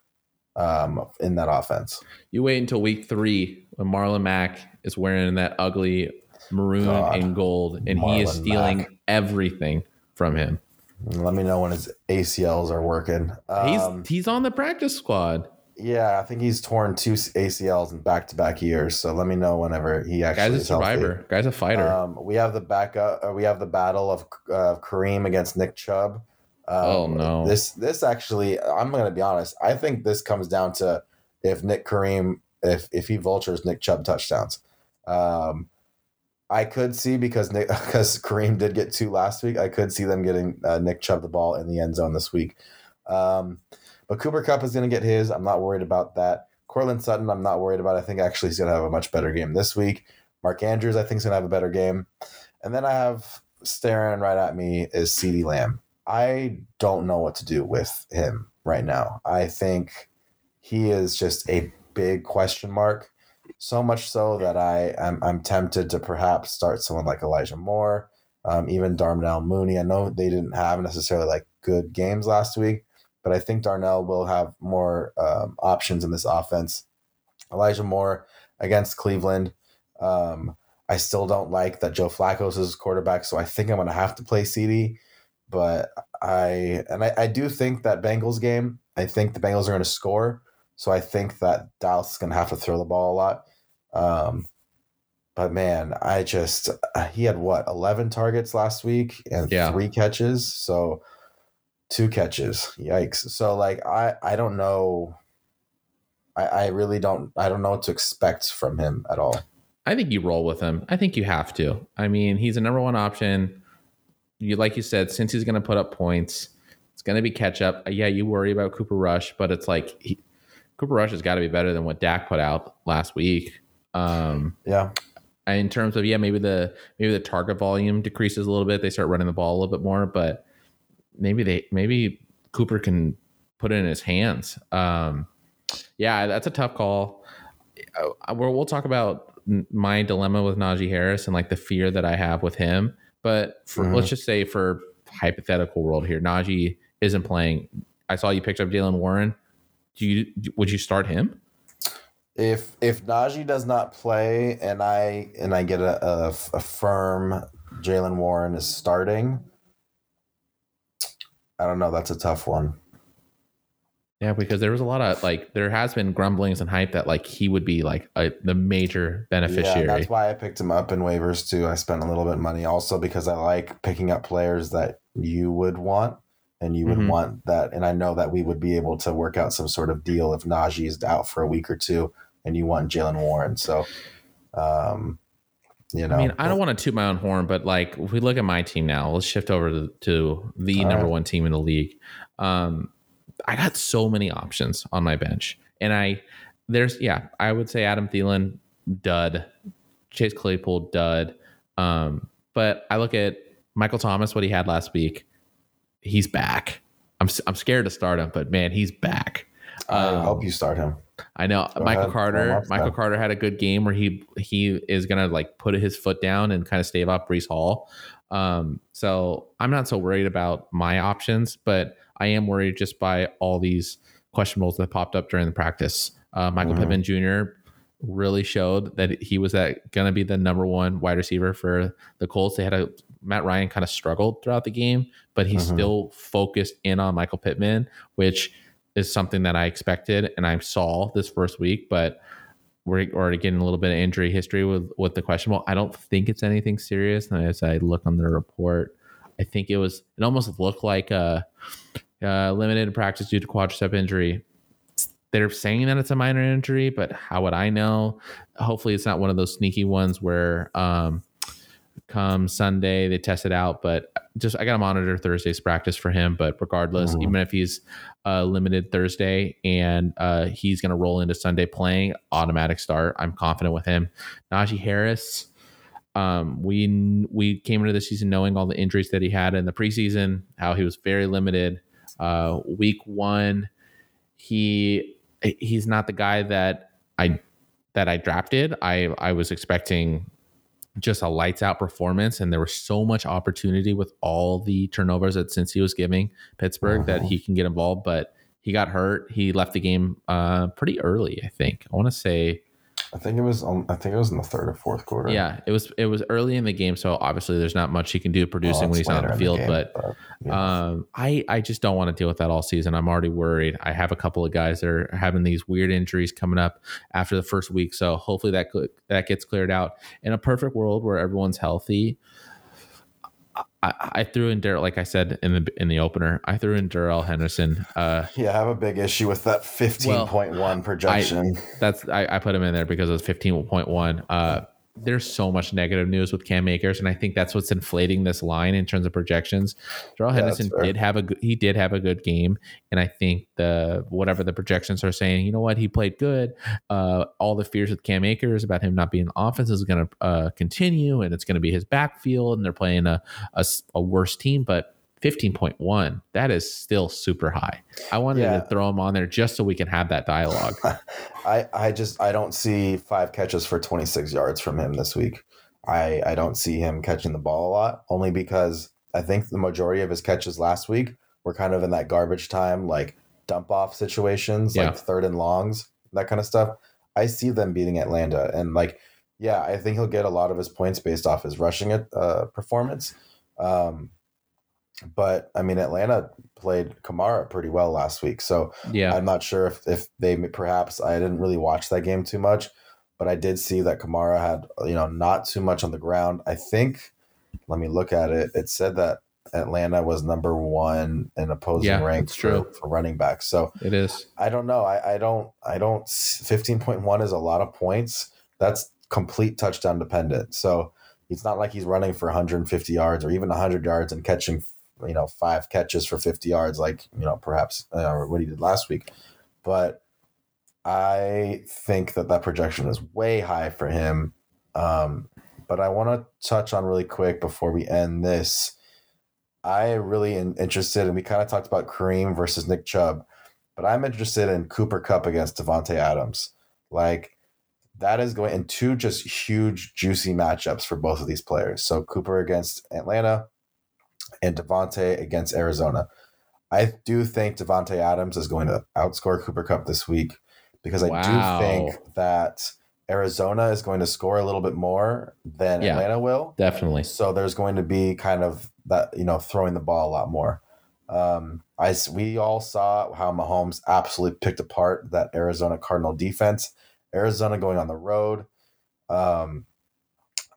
um, in that offense. You wait until week three when Marlon Mack is wearing that ugly maroon God. and gold, and Marlon he is stealing Mack. everything from him. Let me know when his ACLs are working. Um, he's he's on the practice squad. Yeah, I think he's torn two ACLs in back to back years. So let me know whenever he actually. Guy's a survivor. Healthy. Guy's a fighter. Um, we have the backup. Uh, we have the battle of uh, Kareem against Nick Chubb. Um, oh no! This this actually, I'm going to be honest. I think this comes down to if Nick Kareem, if if he vultures Nick Chubb touchdowns. Um, I could see because Nick because Kareem did get two last week. I could see them getting uh, Nick Chubb the ball in the end zone this week. Um, but Cooper Kupp is going to get his. I'm not worried about that. Courtland Sutton, I'm not worried about. I think actually he's going to have a much better game this week. Mark Andrews, I think, is going to have a better game. And then I have staring right at me is CeeDee Lamb. I don't know what to do with him right now. I think he is just a big question mark. So much so that I I'm, I'm tempted to perhaps start someone like Elijah Moore, um, even Darnell Mooney. I know they didn't have necessarily like good games last week, but I think Darnell will have more um, options in this offense. Elijah Moore against Cleveland. Um, I still don't like that Joe Flacco's his quarterback, so I think I'm going to have to play CeeDee. But I and I, I do think that Bengals game. I think the Bengals are going to score, so I think that Dallas is going to have to throw the ball a lot. Um, but man, I just he had what eleven targets last week and yeah. three catches, so two catches. Yikes! So like I I don't know. I I really don't I don't know what to expect from him at all. I think you roll with him. I think you have to. I mean, he's a number one option. You like you said, since he's going to put up points, it's going to be catch up. Yeah, you worry about Cooper Rush, but it's like he, Cooper Rush has got to be better than what Dak put out last week. Um, yeah. In terms of yeah, maybe the maybe the target volume decreases a little bit. They start running the ball a little bit more, but maybe they maybe Cooper can put it in his hands. Um, yeah, that's a tough call. Uh, we'll, we'll talk about my dilemma with Najee Harris and like the fear that I have with him. But for, mm-hmm. let's just say for hypothetical world here, Najee isn't playing. I saw you picked up Jaylen Warren. Do you would you start him? If if Najee does not play and I and I get a, a, a firm Jaylen Warren is starting, I don't know. That's a tough one. Yeah, because there was a lot of like there has been grumblings and hype that like he would be like a, the major beneficiary. Yeah, that's why I picked him up in waivers too. I spent a little bit of money also because I like picking up players that you would want and you would mm-hmm. want that. And I know that we would be able to work out some sort of deal if Najee is out for a week or two and you want Jaylen Warren. So, um, you know, I mean, I don't want to toot my own horn, but like if we look at my team now, let's shift over to, to the number right. one team in the league. Um, I got so many options on my bench, and I there's yeah, I would say Adam Thielen dud, Chase Claypool dud, um, but I look at Michael Thomas, what he had last week, he's back. I'm I'm scared to start him, but man, he's back. I um, hope you start him. I know Go Michael ahead. Carter. Michael Carter had a good game where he he is gonna like put his foot down and kind of stave off Breece Hall. Um, so I'm not so worried about my options, but I am worried just by all these questionables that popped up during the practice. Uh, Michael mm-hmm. Pittman Jr. really showed that he was that gonna be the number one wide receiver for the Colts. They had a Matt Ryan kind of struggled throughout the game, but he mm-hmm. still focused in on Michael Pittman, which is something that I expected and I saw this first week, but we're already getting a little bit of injury history with with the questionable. I don't think it's anything serious. And as I look on the report, I think it was it almost looked like a, a limited practice due to quadricep injury. They're saying that it's a minor injury, but how would I know? Hopefully, it's not one of those sneaky ones where um, come Sunday they test it out. But just I got to monitor Thursday's practice for him. But regardless, mm-hmm. even if he's uh, limited Thursday and uh, he's going to roll into Sunday playing automatic start, I'm confident with him. Najee Harris. Um, we we came into the season knowing all the injuries that he had in the preseason, how he was very limited. Uh, week one, he he's not the guy that I that I drafted. I I was expecting just a lights out performance and there was so much opportunity with all the turnovers that since he was giving Pittsburgh uh-huh. that he can get involved but he got hurt he left the game uh, pretty early I think I want to say I think it was. On, I think it was in the third or fourth quarter. Yeah, it was. It was early in the game, so obviously there's not much he can do producing when he's not on the field. game, but yeah. um, I I just don't want to deal with that all season. I'm already worried. I have a couple of guys that are having these weird injuries coming up after the first week, so hopefully that that gets cleared out. In a perfect world where everyone's healthy, I, I threw in Darrell, like I said in the in the opener, I threw in Darrell Henderson. Uh, yeah, I have a big issue with that fifteen point one projection. that's I, I put him in there because it was 15.1 uh there's so much negative news with Cam Akers, and I think that's what's inflating this line in terms of projections. Darrell Yeah, Henderson did have a good, he did have a good game, and I think the whatever the projections are saying, you know what, he played good. Uh, all the fears with Cam Akers about him not being in the offense is going to uh, continue, and it's going to be his backfield, and they're playing a a worse team, but. 15.1 that is still super high i wanted Yeah. to throw him on there just so we can have that dialogue I, I just I don't see five catches for 26 yards from him this week. I, I don't see him catching the ball a lot, only because I think the majority of his catches last week were kind of in that garbage time, like dump off situations, Yeah. like third and longs, that kind of stuff. I see them beating Atlanta, and like, yeah, I think he'll get a lot of his points based off his rushing uh, performance. Um, but I mean, Atlanta played Kamara pretty well last week, so yeah I'm not sure if, if they perhaps I didn't really watch that game too much, but I did see that Kamara had you know not too much on the ground. I think let me look at it. It said that Atlanta was number one in opposing Yeah, for, for running backs. So it is I don't know. I, I don't I don't fifteen point one is a lot of points. That's complete touchdown dependent. So it's not like he's running for 150 yards or even 100 yards and catching you know five catches for 50 yards like you know perhaps uh, what he did last week. But I think that that projection is way high for him. Um, but I want to touch on really quick before we end this. I really in, interested, and we kind of talked about Kareem versus Nick Chubb, but I'm interested in Cooper Kupp against Davante Adams. Like that is going in two just huge, juicy matchups for both of these players. So Cooper against Atlanta and Davante against Arizona. I do think Davante Adams is going to outscore Cooper Kupp this week because I Wow. do think that Arizona is going to score a little bit more than Yeah. Atlanta will. definitely So there's going to be kind of that, you know, throwing the ball a lot more. Um, I we all saw how Mahomes absolutely picked apart that Arizona Cardinal defense. Arizona going on the road. Um,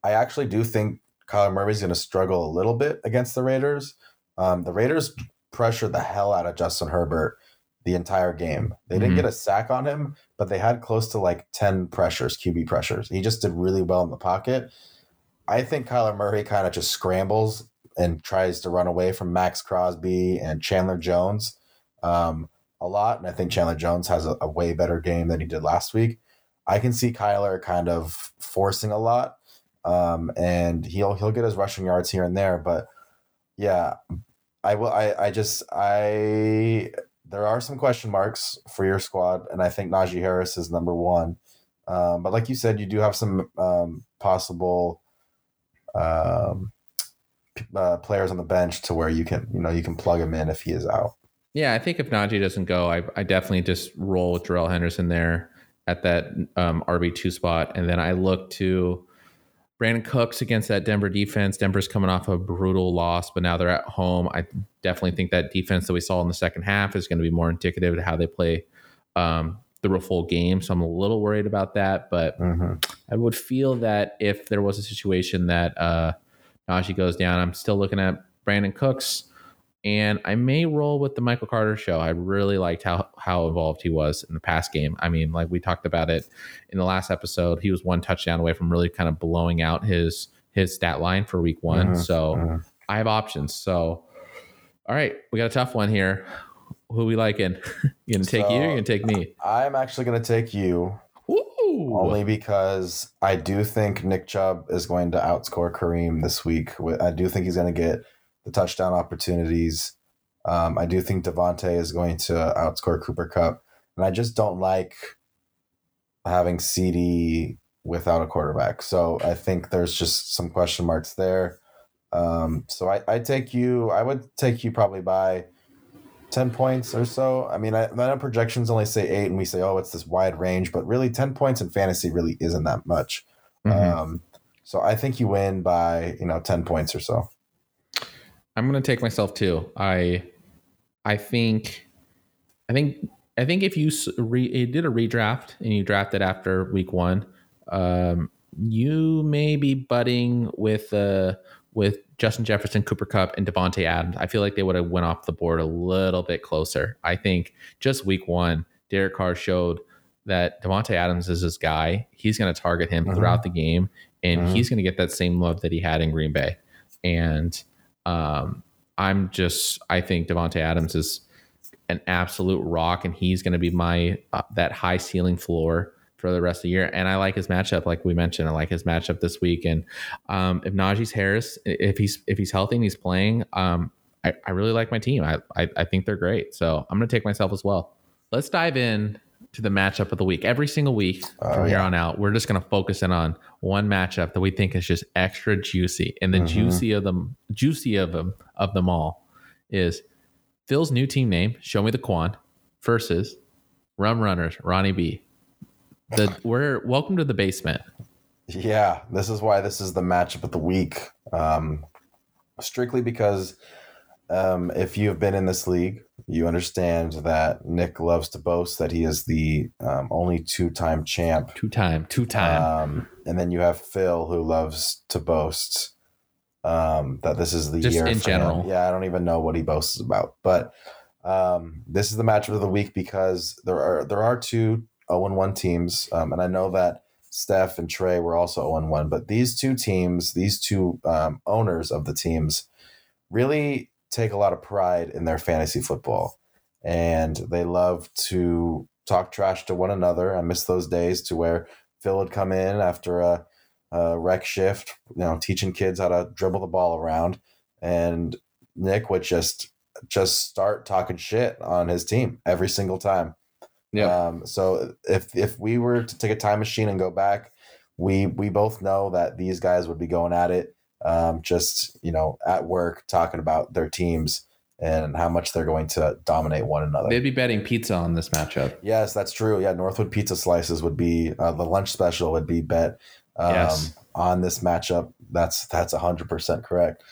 I actually do think Kyler Murray's going to struggle a little bit against the Raiders. Um, the Raiders pressured the hell out of Justin Herbert the entire game. They didn't Mhm. get a sack on him, but they had close to like 10 pressures, QB pressures. He just did really well in the pocket. I think Kyler Murray kind of just scrambles and tries to run away from Maxx Crosby and Chandler Jones um, a lot. And I think Chandler Jones has a, a way better game than he did last week. I can see Kyler kind of forcing a lot, um, and he'll he'll get his rushing yards here and there. But yeah, I will. I I just I there are some question marks for your squad, and I think Najee Harris is number one. Um, but like you said, you do have some um, possible um, uh, players on the bench to where you can you know you can plug him in if he is out. Yeah, I think if Najee doesn't go, I, I definitely just roll with Darrell Henderson there at that um, RB two spot, and then I look to Brandin Cooks against that Denver defense. Denver's coming off a brutal loss, but now they're at home. I definitely think that defense that we saw in the second half is going to be more indicative of how they play um, through a full game. So I'm a little worried about that, but I would feel that if there was a situation that uh, Najee goes down, I'm still looking at Brandin Cooks, and I may roll with the Michael Carter show. I really liked how how involved he was in the past game. I mean, like we talked about it in the last episode, he was one touchdown away from really kind of blowing out his his stat line for Week One. Mhm, So mhm. I have options. So, all right, we got a tough one here. Who we liking? you gonna take you? Or you So- gonna take me? I'm actually going to take you Woo! only because I do think Nick Chubb is going to outscore Kareem this week. I do think he's going to get the touchdown opportunities. Um, I do think Davante is going to outscore Cooper Kupp, and I just don't like having CeeDee without a quarterback. So I think there's just some question marks there. Um, so I, I take you. I would take you probably by 10 points or so. I mean, I, I know projections only say eight, and we say, oh, it's this wide range, but really, 10 points in fantasy really isn't that much. Mhm. Um, so I think you win by, you know, 10 points or so. I'm gonna take myself too. I, I think, I think, I think if you re, you did a redraft and you drafted after week one, um, you may be budding with uh with Justin Jefferson, Cooper Kupp, and Davante Adams. I feel like they would have went off the board a little bit closer. I think just week one, Derek Carr showed that Davante Adams is his guy. He's going to target him Mhm. throughout the game, and Mhm. he's going to get that same love that he had in Green Bay. And um, I'm just, I think Davante Adams is an absolute rock, and he's going to be my uh, that high ceiling floor for the rest of the year. And I like his matchup, like we mentioned. I like his matchup this week. And um, if Najee Harris, if he's if he's healthy and he's playing, um, I, I really like my team. I, I I think they're great. So I'm going to take myself as well. Let's dive in to the matchup of the week. Every single week Oh, from here yeah. on out, we're just going to focus in on one matchup that we think is just extra juicy. And the Mhm. juicy of them, juicy of them of them all, is Phil's new team name. Show me the Quan versus Rum Runners, Ronnie B. The we're welcome to the basement. Yeah, this is why this is the matchup of the week. Um, strictly because um, if you've been in this league, you understand that Nick loves to boast that he is the um, only two-time champ. Two time, two time. Um, and then you have Phil who loves to boast um, that this is the Just year in for him. general. Yeah, I don't even know what he boasts about, but um, this is the matchup of the week because there are there are two 0 1 teams, um, and I know that Steph and Trey were also 0 1, but these two teams, these two um, owners of the teams, really take a lot of pride in their fantasy football, and they love to talk trash to one another. I miss those days to where Phil would come in after a, a rec shift, you know, teaching kids how to dribble the ball around, and Nick would just just start talking shit on his team every single time. Yeah. Um, so if if we were to take a time machine and go back, we we both know that these guys would be going at it, um, just you know, at work talking about their teams and how much they're going to dominate one another. They'd be betting pizza on this matchup. Yes, that's true. Yeah, Northwood Pizza Slices would be uh, the lunch special would be bet um, Yes. on this matchup. That's that's hundred percent correct.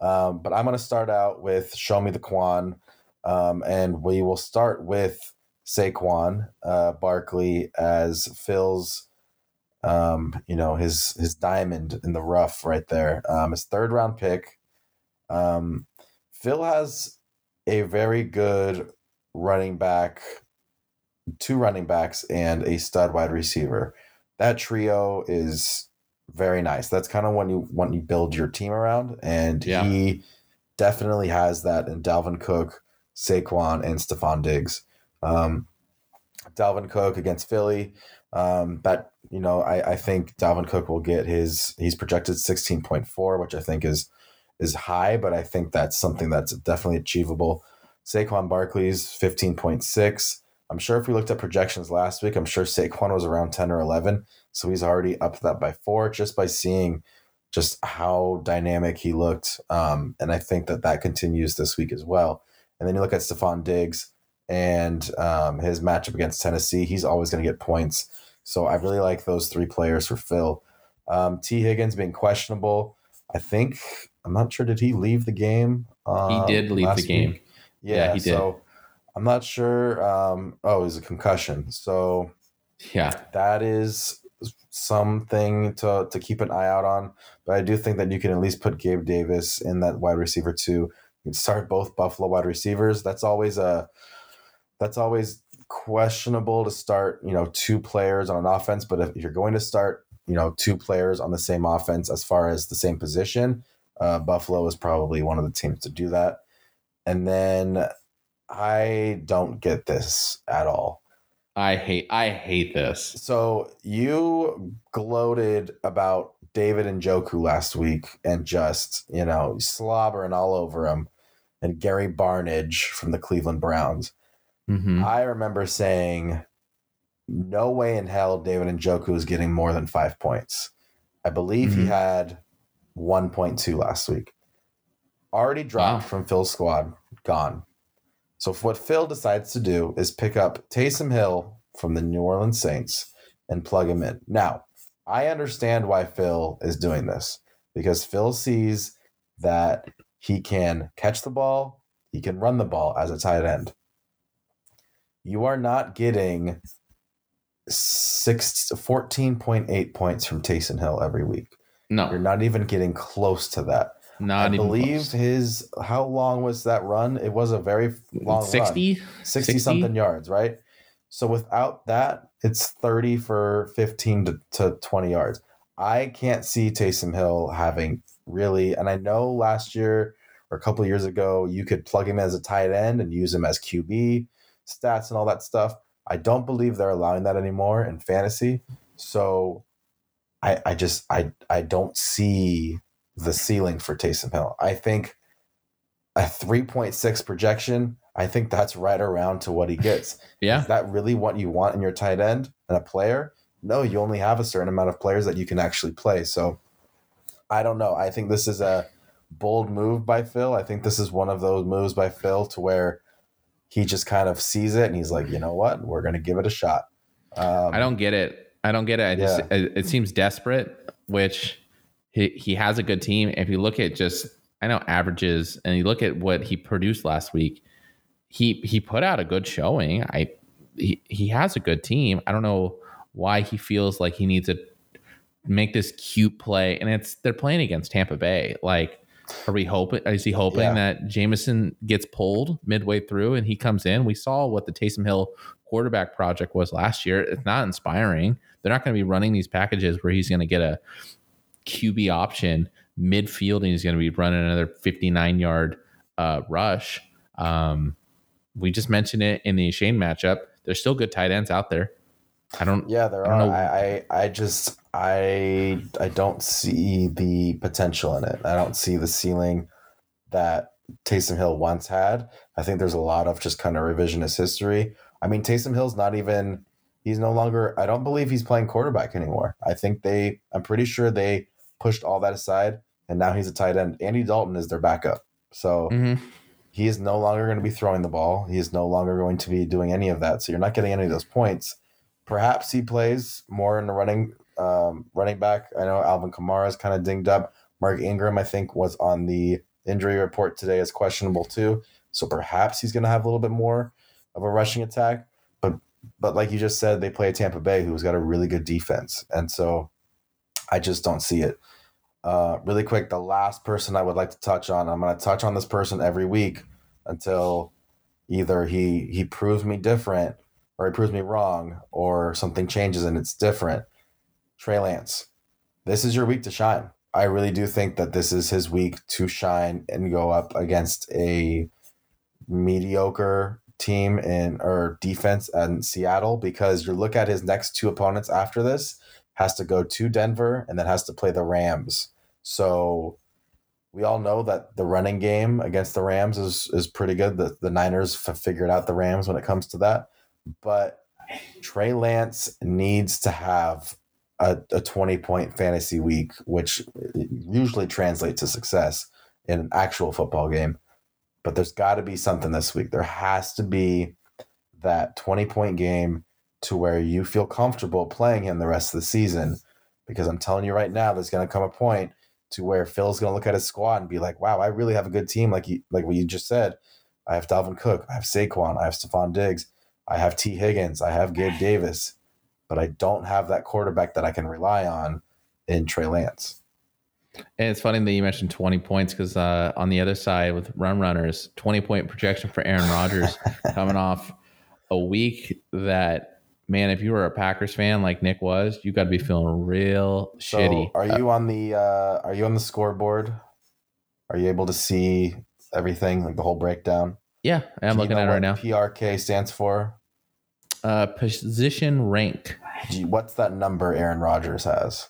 Um, but I'm going to start out with Show Me the Quan, um, and we will start with Saquon uh, Barkley as Phil's, um, you know, his his diamond in the rough right there. Um, his third round pick. Um, Phil has a very good running back two running backs and a stud wide receiver. That trio is very nice. That's kind of when you when you build your team around, and Yeah. he definitely has that in Dalvin Cook, Saquon, and Stefon Diggs. Um, Dalvin Cook against Philly. Um, that you know, I, I think Dalvin Cook will get his. He's projected sixteen point four, which I think is is high, but I think that's something that's definitely achievable. Saquon Barkley's fifteen point six. I'm sure if we looked at projections last week, I'm sure Saquon was around 10 or 11. So he's already up that by four just by seeing just how dynamic he looked. Um, and I think that that continues this week as well. And then you look at Stefon Diggs and um, his matchup against Tennessee. He's always going to get points. So I really like those three players for Phil. Um, Tee Higgins being questionable. I think, I'm not sure, did he leave the game? He um, did leave the game. week? Yeah, Yeah, he did. So I'm not sure. Um, oh, it was a concussion. So Yeah. that is something to, to keep an eye out on. But I do think that you can at least put Gabe Davis in that wide receiver too. You can start both Buffalo wide receivers. That's always a that's always questionable to start, you know, two players on an offense. But if you're going to start, you know, two players on the same offense as far as the same position, uh, Buffalo is probably one of the teams to do that. And then I don't get this at all. I hate I hate this. So you gloated about David Njoku last week and just, you know, slobbering all over him and Gary Barnage from the Cleveland Browns. Hmm I remember saying, no way in hell David Njoku is getting more than five points. I believe he Mhm. had 1.2 last week. Already dropped Wow. from Phil's squad, gone. So what Phil decides to do is pick up Taysom Hill from the New Orleans Saints and plug him in. Now, I understand why Phil is doing this because Phil sees that he can catch the ball, he can run the ball as a tight end. You are not getting six, 14.8 points from Taysom Hill every week. No, You're not even getting close to that. not I even believe close. his how long was that run? It was a very long 60, 60. 60 60? something yards, right? So without that, it's 30 for 15 to, to 20 yards. I can't see Taysom Hill having really, and I know last year or a couple of years ago, you could plug him as a tight end and use him as QB stats and all that stuff. I don't believe they're allowing that anymore in fantasy. So I I just I I don't see the ceiling for Taysom Hill. I think a 3.6 projection, I think that's right around to what he gets. Yeah. Is that really what you want in your tight end and a player? No, you only have a certain amount of players that you can actually play. So I don't know. I think this is a bold move by Phil. I think this is one of those moves by Phil to where he just kind of sees it and he's like, you know what? We're going to give it a shot. Um, I don't get it. I don't get it. I just Yeah. it, it seems desperate, which he he has a good team. If you look at just I know averages and you look at what he produced last week, he he put out a good showing. I he, he has a good team. I don't know why he feels like he needs to make this cute play and it's they're playing against Tampa Bay. Like are we hoping is he hoping Yeah. that Jameson gets pulled midway through and he comes in? We saw what the Taysom Hill quarterback project was last year. It's not inspiring. They're not going to be running these packages where he's going to get a QB option midfield and he's going to be running another 59 yard uh, rush. Um, we just mentioned it in the Shane matchup. There's still good tight ends out there. I don't. Yeah, there I don't are. know. I, I, I just I I don't see the potential in it. I don't see the ceiling that Taysom Hill once had. I think there's a lot of just kind of revisionist history. I mean, Taysom Hill's not even he's no longer I don't believe he's playing quarterback anymore. I think they I'm pretty sure they pushed all that aside and now he's a tight end. Andy Dalton is their backup. So Mhm. he is no longer going to be throwing the ball. He is no longer going to be doing any of that. So you're not getting any of those points. Perhaps he plays more in the running um, running back. I know Alvin Kamara is kind of dinged up. Mark Ingram, I think, was on the injury report today as questionable too. So perhaps he's going to have a little bit more of a rushing attack. But but like you just said, they play Tampa Bay, who's got a really good defense, and so I just don't see it. Uh, really quick, the last person I would like to touch on. I'm going to touch on this person every week until either he he proves me different or he proves me wrong or something changes and it's different. Trey Lance, this is your week to shine. I really do think that this is his week to shine and go up against a mediocre team in or defense in Seattle because you look at his next two opponents after this has to go to Denver and then has to play the Rams. So we all know that the running game against the Rams is is pretty good. The the Niners have figured out the Rams when it comes to that. But Trey Lance needs to have a, a 20 point fantasy week, which usually translates to success in an actual football game. But there's got to be something this week. There has to be that 20 point game to where you feel comfortable playing him the rest of the season. Because I'm telling you right now, there's going to come a point to where Phil's going to look at his squad and be like, "Wow, I really have a good team." Like you, like what you just said. I have Dalvin Cook, I have Saquon, I have Stefon Diggs, I have Tee Higgins, I have Gabe Davis, but I don't have that quarterback that I can rely on in Trey Lance. And it's funny that you mentioned 20 points because uh, on the other side with run runners, 20 point projection for Aaron Rodgers coming off a week that, man, if you were a Packers fan like Nick was, you got to be feeling real So shitty. are you on the uh, are you on the scoreboard? Are you able to see everything, like the whole breakdown? yeah, I'm looking at it right now. PRK stands for. Uh, position rank you- what's that number Aaron Rodgers has?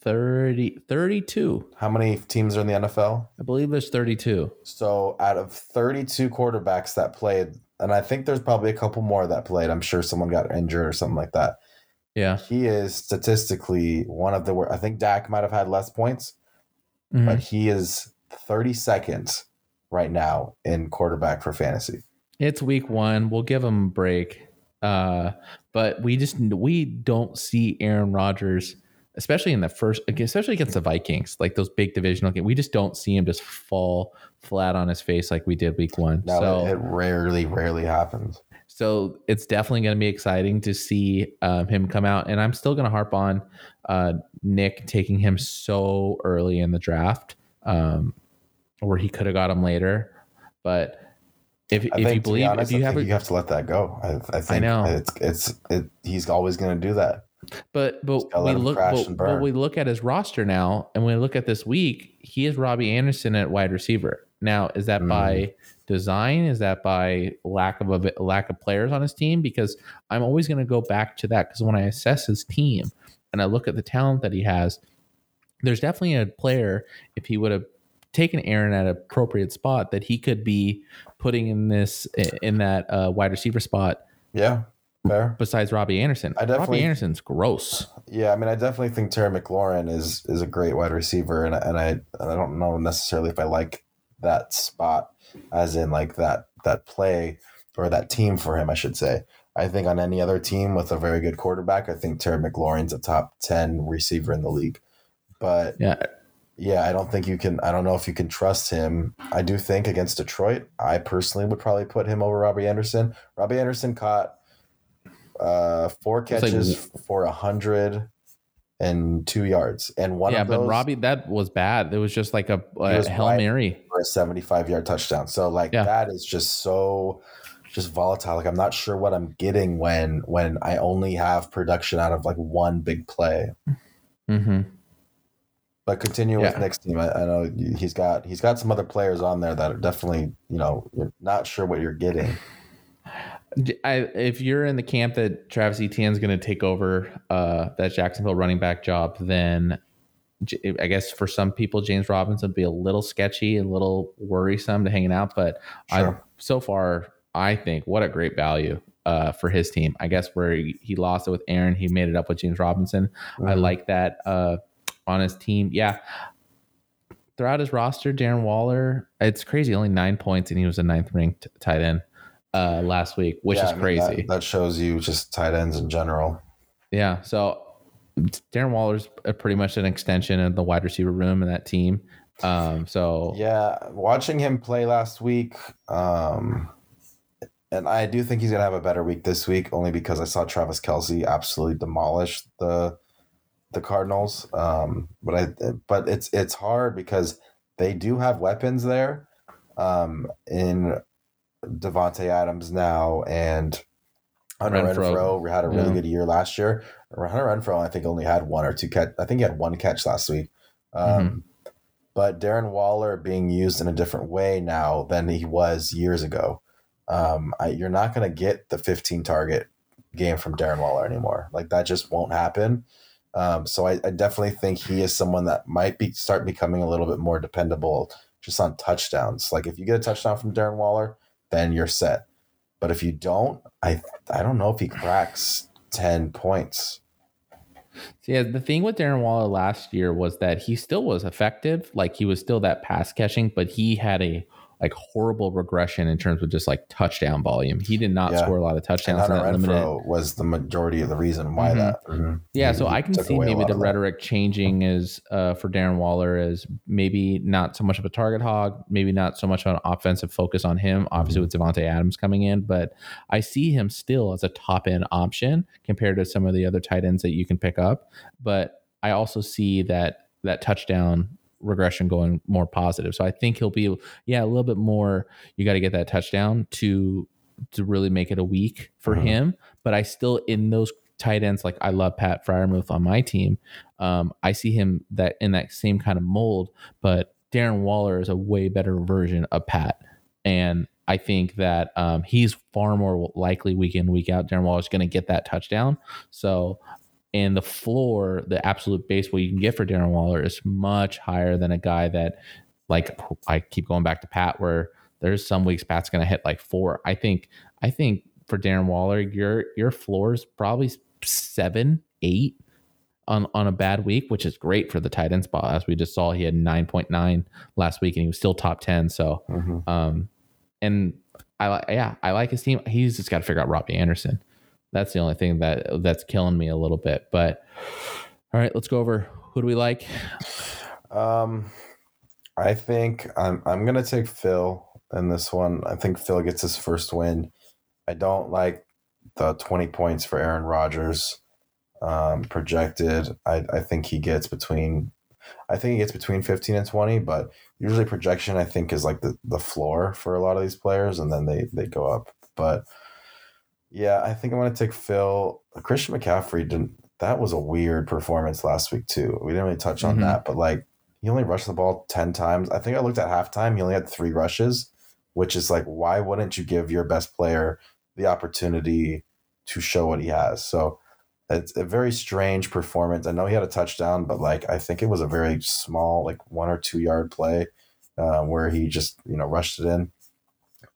30, 32. How many teams are in the NFL? I believe there's 32. So out of 32 quarterbacks that played, and I think there's probably a couple more that played. I'm sure someone got injured or something like that. Yeah. He is statistically one of the worst. I think Dak might have had less points, Mhm. but he is 32nd right now in quarterback for fantasy. It's week one. We'll give him a break. Uh, but we just we don't see Aaron Rodgers, especially in the first, especially against the Vikings, like those big divisional games. We just don't see him just fall flat on his face like we did week one. No, so it, rarely, rarely happens. so it's definitely going to be exciting to see um, him come out. And I'm still going to harp on uh, Nick taking him so early in the draft, um, where he could have got him later. But if, I if think, you believe, honest, if you I have, a, you have to let that go. I, I think know. it's it's it, he's always going to do that. but but we look, but, but we look at his roster now, and we look at this week. He is Robbie Anderson at wide receiver. Now, is that Mm. by design? Is that by lack of a lack of players on his team? Because I'm always going to go back to that because when I assess his team and I look at the talent that he has, there's definitely a player if he would have taken Aaron at an appropriate spot that he could be putting in this in that uh, wide receiver spot Yeah, fair. besides Robbie Anderson. I Robbie definitely- Anderson's gross. Yeah, I mean, I definitely think Terry McLaurin is is a great wide receiver, and and I I don't know necessarily if I like that spot, as in like that that play or that team for him. I should say. I think on any other team with a very good quarterback, I think Terry McLaurin's a top ten receiver in the league. But Yeah, yeah, I don't think you can. I don't know if you can trust him. I do think against Detroit, I personally would probably put him over Robbie Anderson. Robbie Anderson caught uh, four It's like- catches for a hundred and two yards, and one yeah, of those but Robbie, that was bad. It was just like a, a was hail mary. for a seventy-five yard touchdown. So like Yeah. that is just so just volatile. Like I'm not sure what I'm getting when when I only have production out of like one big play. hmm But continue with Yeah. Nick's team. I, I know he's got he's got some other players on there that are definitely you know you're not sure what you're getting. I, if you're in the camp that Travis Etienne is going to take over uh, that Jacksonville running back job, then I guess for some people James Robinson would be a little sketchy, a little worrisome to hanging out. But I so far I think what a great value uh, for his team. I guess where he, he lost it with Aaron, he made it up with James Robinson. I Mhm. like that uh, on his team. Yeah. Throughout his roster, Darren Waller, it's crazy. Only nine points, and he was a ninth ranked tight end uh, last week, which Yeah, is I mean, crazy. that, that shows you just tight ends in general. yeah. So Darren Waller's pretty much an extension of the wide receiver room in that team. Um, so Yeah, watching him play last week, um, and I do think he's gonna have a better week this week, only because I saw Travis Kelce absolutely demolish the the Cardinals. Um, but I but it's it's hard because they do have weapons there, um, in Davante Adams now and Hunter Renfrow. Renfrow had a really Yeah. good year last year. Hunter Renfrow, I think, only had one or two catch. I think he had one catch last week. Um, But Darren Waller being used in a different way now than he was years ago. Um, I, you're not going to get the 15 target game from Darren Waller anymore. Like that just won't happen. Um, so I, I definitely think he is someone that might be start becoming a little bit more dependable just on touchdowns. Like if you get a touchdown from Darren Waller, then you're set. But if you don't, I I don't know if he cracks 10 points. So Yeah, the thing with Darren Waller last year was that he still was effective. Like he was still that pass catching, but he had a like horrible regression in terms of just like touchdown volume. He did not Yeah. score a lot of touchdowns in Hunter. Renfrow was the majority of the reason why Mhm. that. Mhm. Yeah, so I can see maybe the of that. rhetoric changing is uh, for Darren Waller as maybe not so much of a target hog, maybe not so much of an offensive focus on him. Obviously, Mm-hmm. with Davante Adams coming in, but I see him still as a top end option compared to some of the other tight ends that you can pick up. But I also see that that touchdown regression going more positive. So I think he'll be yeah a little bit more. You got to get that touchdown to to really make it a week for Mhm. him. But I still in those tight ends like I love Pat Freiermuth on my team. Um, I see him that in that same kind of mold, but Darren Waller is a way better version of Pat, and I think that um, he's far more likely week in week out. Darren Waller is going to get that touchdown. So, and the floor, the absolute base what you can get for Darren Waller is much higher than a guy that, like I keep going back to Pat, where there's some weeks Pat's going to hit like four. I think I think for Darren Waller, your your floor is probably seven, eight on on a bad week, which is great for the tight end spot. As we just saw, he had nine point nine last week, and he was still top ten. So, Mhm. um, and I like yeah, I like his team. He's just got to figure out Robbie Anderson. That's the only thing that that's killing me a little bit. But all right, let's go over who do we like. Um, I think I'm I'm gonna take Phil in this one. I think Phil gets his first win. I don't like the 20 points for Aaron Rodgers um, projected. I, I think he gets between I think he gets between 15 and 20, but usually projection I think is like the, the floor for a lot of these players and then they they go up. But yeah, I think I'm gonna take Phil. Christian McCaffrey didn't that was a weird performance last week too. We didn't really touch on Mhm. that, but like he only rushed the ball 10 times. I think I looked at halftime, he only had three rushes, which is like, why wouldn't you give your best player the opportunity to show what he has? So it's a very strange performance. I know he had a touchdown, but like I think it was a very small, like one or two yard play uh, where he just, you know, rushed it in.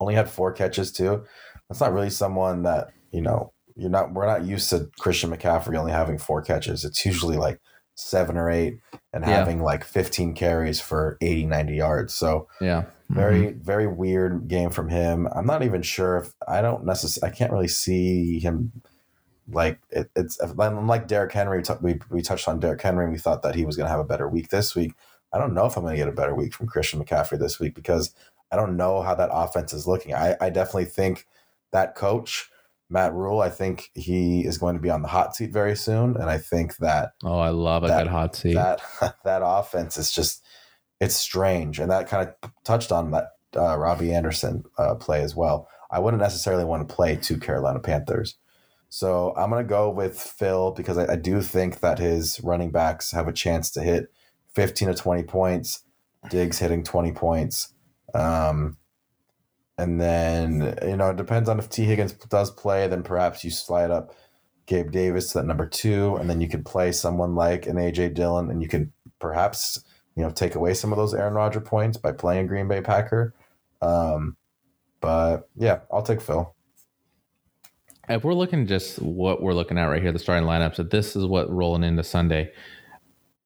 Only had four catches too. That's not really someone that, you know, you're not we're not used to Christian McCaffrey only having four catches. It's usually like seven or eight and Yeah. having like 15 carries for 80, 90 yards. So Yeah. very, mm-hmm. very weird game from him. I'm not even sure if I don't necessarily, I can't really see him like it, it's unlike Derrick Henry. We, we, we touched on Derrick Henry and we thought that he was going to have a better week this week. I don't know if I'm going to get a better week from Christian McCaffrey this week because I don't know how that offense is looking. I, I definitely think that coach, Matt Rhule, I think he is going to be on the hot seat very soon. And I think that Oh, I love a good hot seat. that that offense is just it's strange, and that kind of touched on that uh, Robbie Anderson uh, play as well. I wouldn't necessarily want to play two Carolina Panthers, so I'm gonna go with Phil because I, I do think that his running backs have a chance to hit 15 to 20 points. Diggs hitting 20 points. Um, and then, you know, it depends on if Tee Higgins does play, then perhaps you slide up Gabe Davis to that number two, and then you could play someone like an AJ Dillon, and you could perhaps, you know, take away some of those Aaron Rodgers points by playing a Green Bay Packer. Um, but yeah, I'll take Phil. if we're looking just what we're looking at right here, the starting lineups, so this is what rolling into Sunday.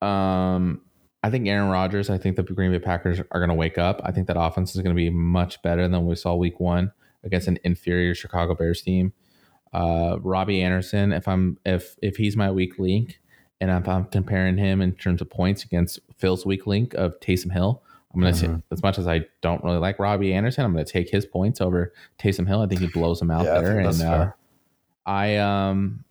Um, I think Aaron Rodgers, I think the Green Bay Packers are going to wake up. I think that offense is going to be much better than we saw week one against an inferior Chicago Bears team. Uh, Robbie Anderson, if I'm if if he's my weak link, and if I'm comparing him in terms of points against Phil's weak link of Taysom Hill, I'm going to Mhm. as much as I don't really like Robbie Anderson, I'm going to take his points over Taysom Hill. I think he blows him out Yeah, there, and uh. I um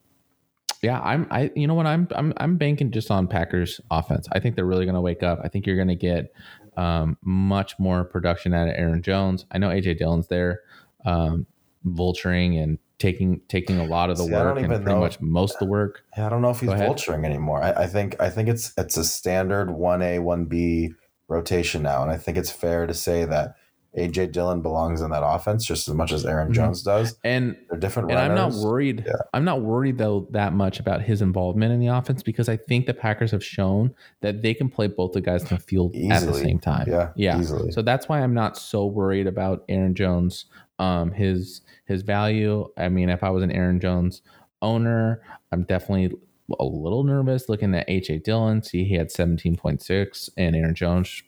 yeah, I'm I you know what I'm I'm I'm banking just on Packers offense. I think they're really going to wake up. I think you're going to get um much more production out of Aaron Jones. I know AJ Dillon's there um vulturing and taking taking a lot of the See, work and pretty know- much most of the work. Yeah, I don't know if he's vulturing anymore. I, I think I think it's it's a standard one A one B rotation now, and I think it's fair to say that AJ Dillon belongs in that offense just as much as Aaron Mhm. Jones does. And They're different and I'm not worried. Yeah. I'm not worried though that much about his involvement in the offense because I think the Packers have shown that they can play both the guys in the field at the same time. yeah, Yeah. easily. So that's why I'm not so worried about Aaron Jones. Um, his his value. I mean, if I was an Aaron Jones owner, I'm definitely a little nervous looking at AJ Dillon. See, he had 17.6, and Aaron Jones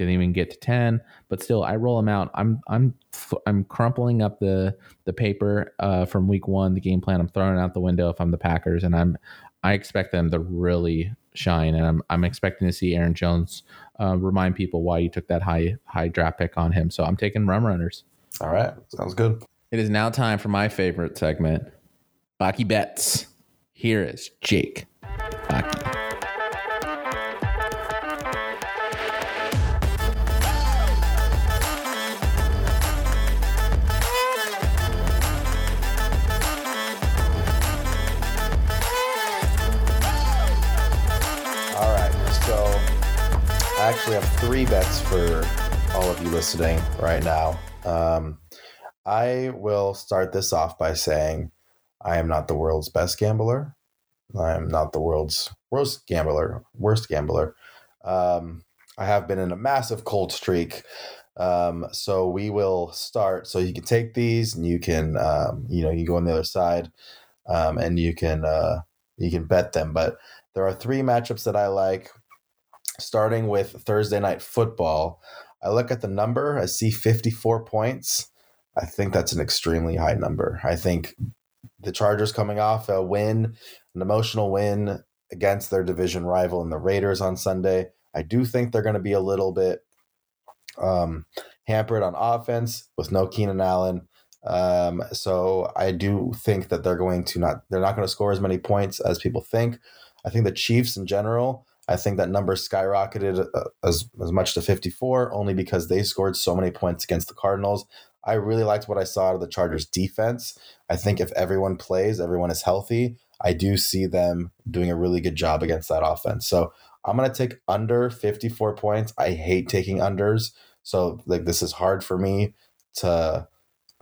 didn't even get to 10. But still, I roll them out. I'm I'm I'm crumpling up the the paper uh, from week one, the game plan. I'm throwing out the window if I'm the Packers, and I'm I expect them to really shine, and I'm I'm expecting to see Aaron Jones uh, remind people why you took that high high draft pick on him. So I'm taking rum runners. All right, sounds good. It is now time for my favorite segment, Bakke Bets. Here is Jake actually have three bets for all of you listening right now. Um, I will start this off by saying I am not the world's best gambler. I am not the world's worst gambler, worst gambler. Um, I have been in a massive cold streak. Um, so we will start. So you can take these and you can, um, you know, you go on the other side, um, and you can, uh, you can bet them. But there are three matchups that I like. Starting with Thursday night football, I look at the number. I see 54 points. I think that's an extremely high number. I think the Chargers coming off a win, an emotional win against their division rival in the Raiders on Sunday. I do think they're going to be a little bit um, hampered on offense with no Keenan Allen. Um, so I do think that they're going to not they're not going to score as many points as people think. I think the Chiefs in general, I think that number skyrocketed uh, as as much to 54 only because they scored so many points against the Cardinals. I really liked what I saw out of the Chargers defense. I think if everyone plays, everyone is healthy, I do see them doing a really good job against that offense. So I'm going to take under 54 points. I hate taking unders. So like this is hard for me to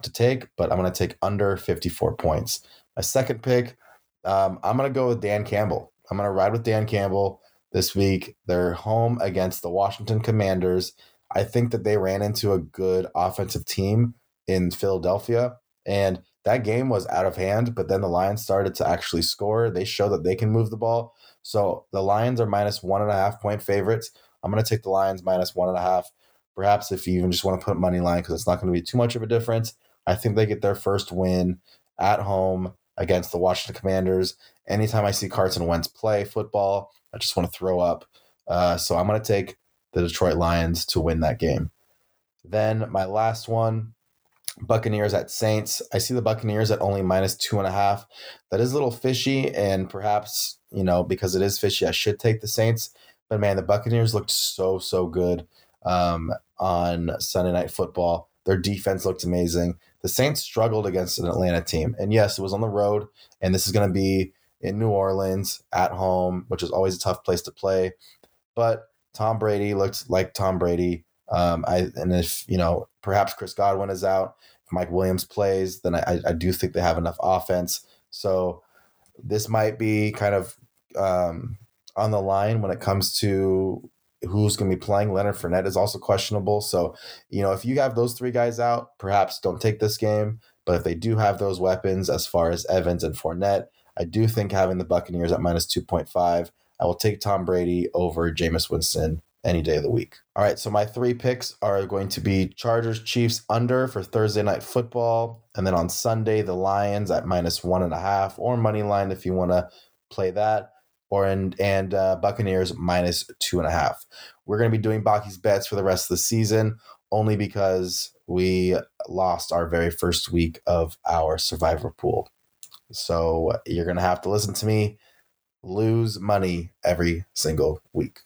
to take, but I'm going to take under 54 points. My second pick, um, I'm going to go with Dan Campbell. I'm going to ride with Dan Campbell this week. They're home against the Washington Commanders. I think that they ran into a good offensive team in Philadelphia, and that game was out of hand. But then the Lions started to actually score. They show that they can move the ball. So the Lions are minus one and a half point favorites. I'm going to take the Lions minus one and a half. Perhaps if you even just want to put money line because it's not going to be too much of a difference. I think they get their first win at home against the Washington Commanders. Anytime I see Carson Wentz play football, I just want to throw up. Uh, so I'm going to take the Detroit Lions to win that game. Then my last one, Buccaneers at Saints. I see the Buccaneers at only minus two and a half. That is a little fishy, and perhaps, you know, because it is fishy, I should take the Saints. But man, the Buccaneers looked so, so good um, on Sunday Night Football. Their defense looked amazing. The Saints struggled against an Atlanta team. And yes, it was on the road, and this is going to be in New Orleans at home, which is always a tough place to play. But Tom Brady looked like Tom Brady. Um, I and if you know perhaps Chris Godwin is out, if Mike Williams plays, then I, I do think they have enough offense. So this might be kind of um, on the line when it comes to who's going to be playing. Leonard Fournette is also questionable. So, you know, if you have those three guys out, perhaps don't take this game. But if they do have those weapons, as far as Evans and Fournette, I do think having the Buccaneers at minus 2.5, I will take Tom Brady over Jameis Winston any day of the week. All right, so my three picks are going to be Chargers Chiefs under for Thursday night football, and then on Sunday the Lions at minus one and a half or money line if you want to play that, or in, and uh, Buccaneers minus two and a half. We're going to be doing Bakke's bets for the rest of the season only because we lost our very first week of our survivor pool. So uh, you're going to have to listen to me lose money every single week.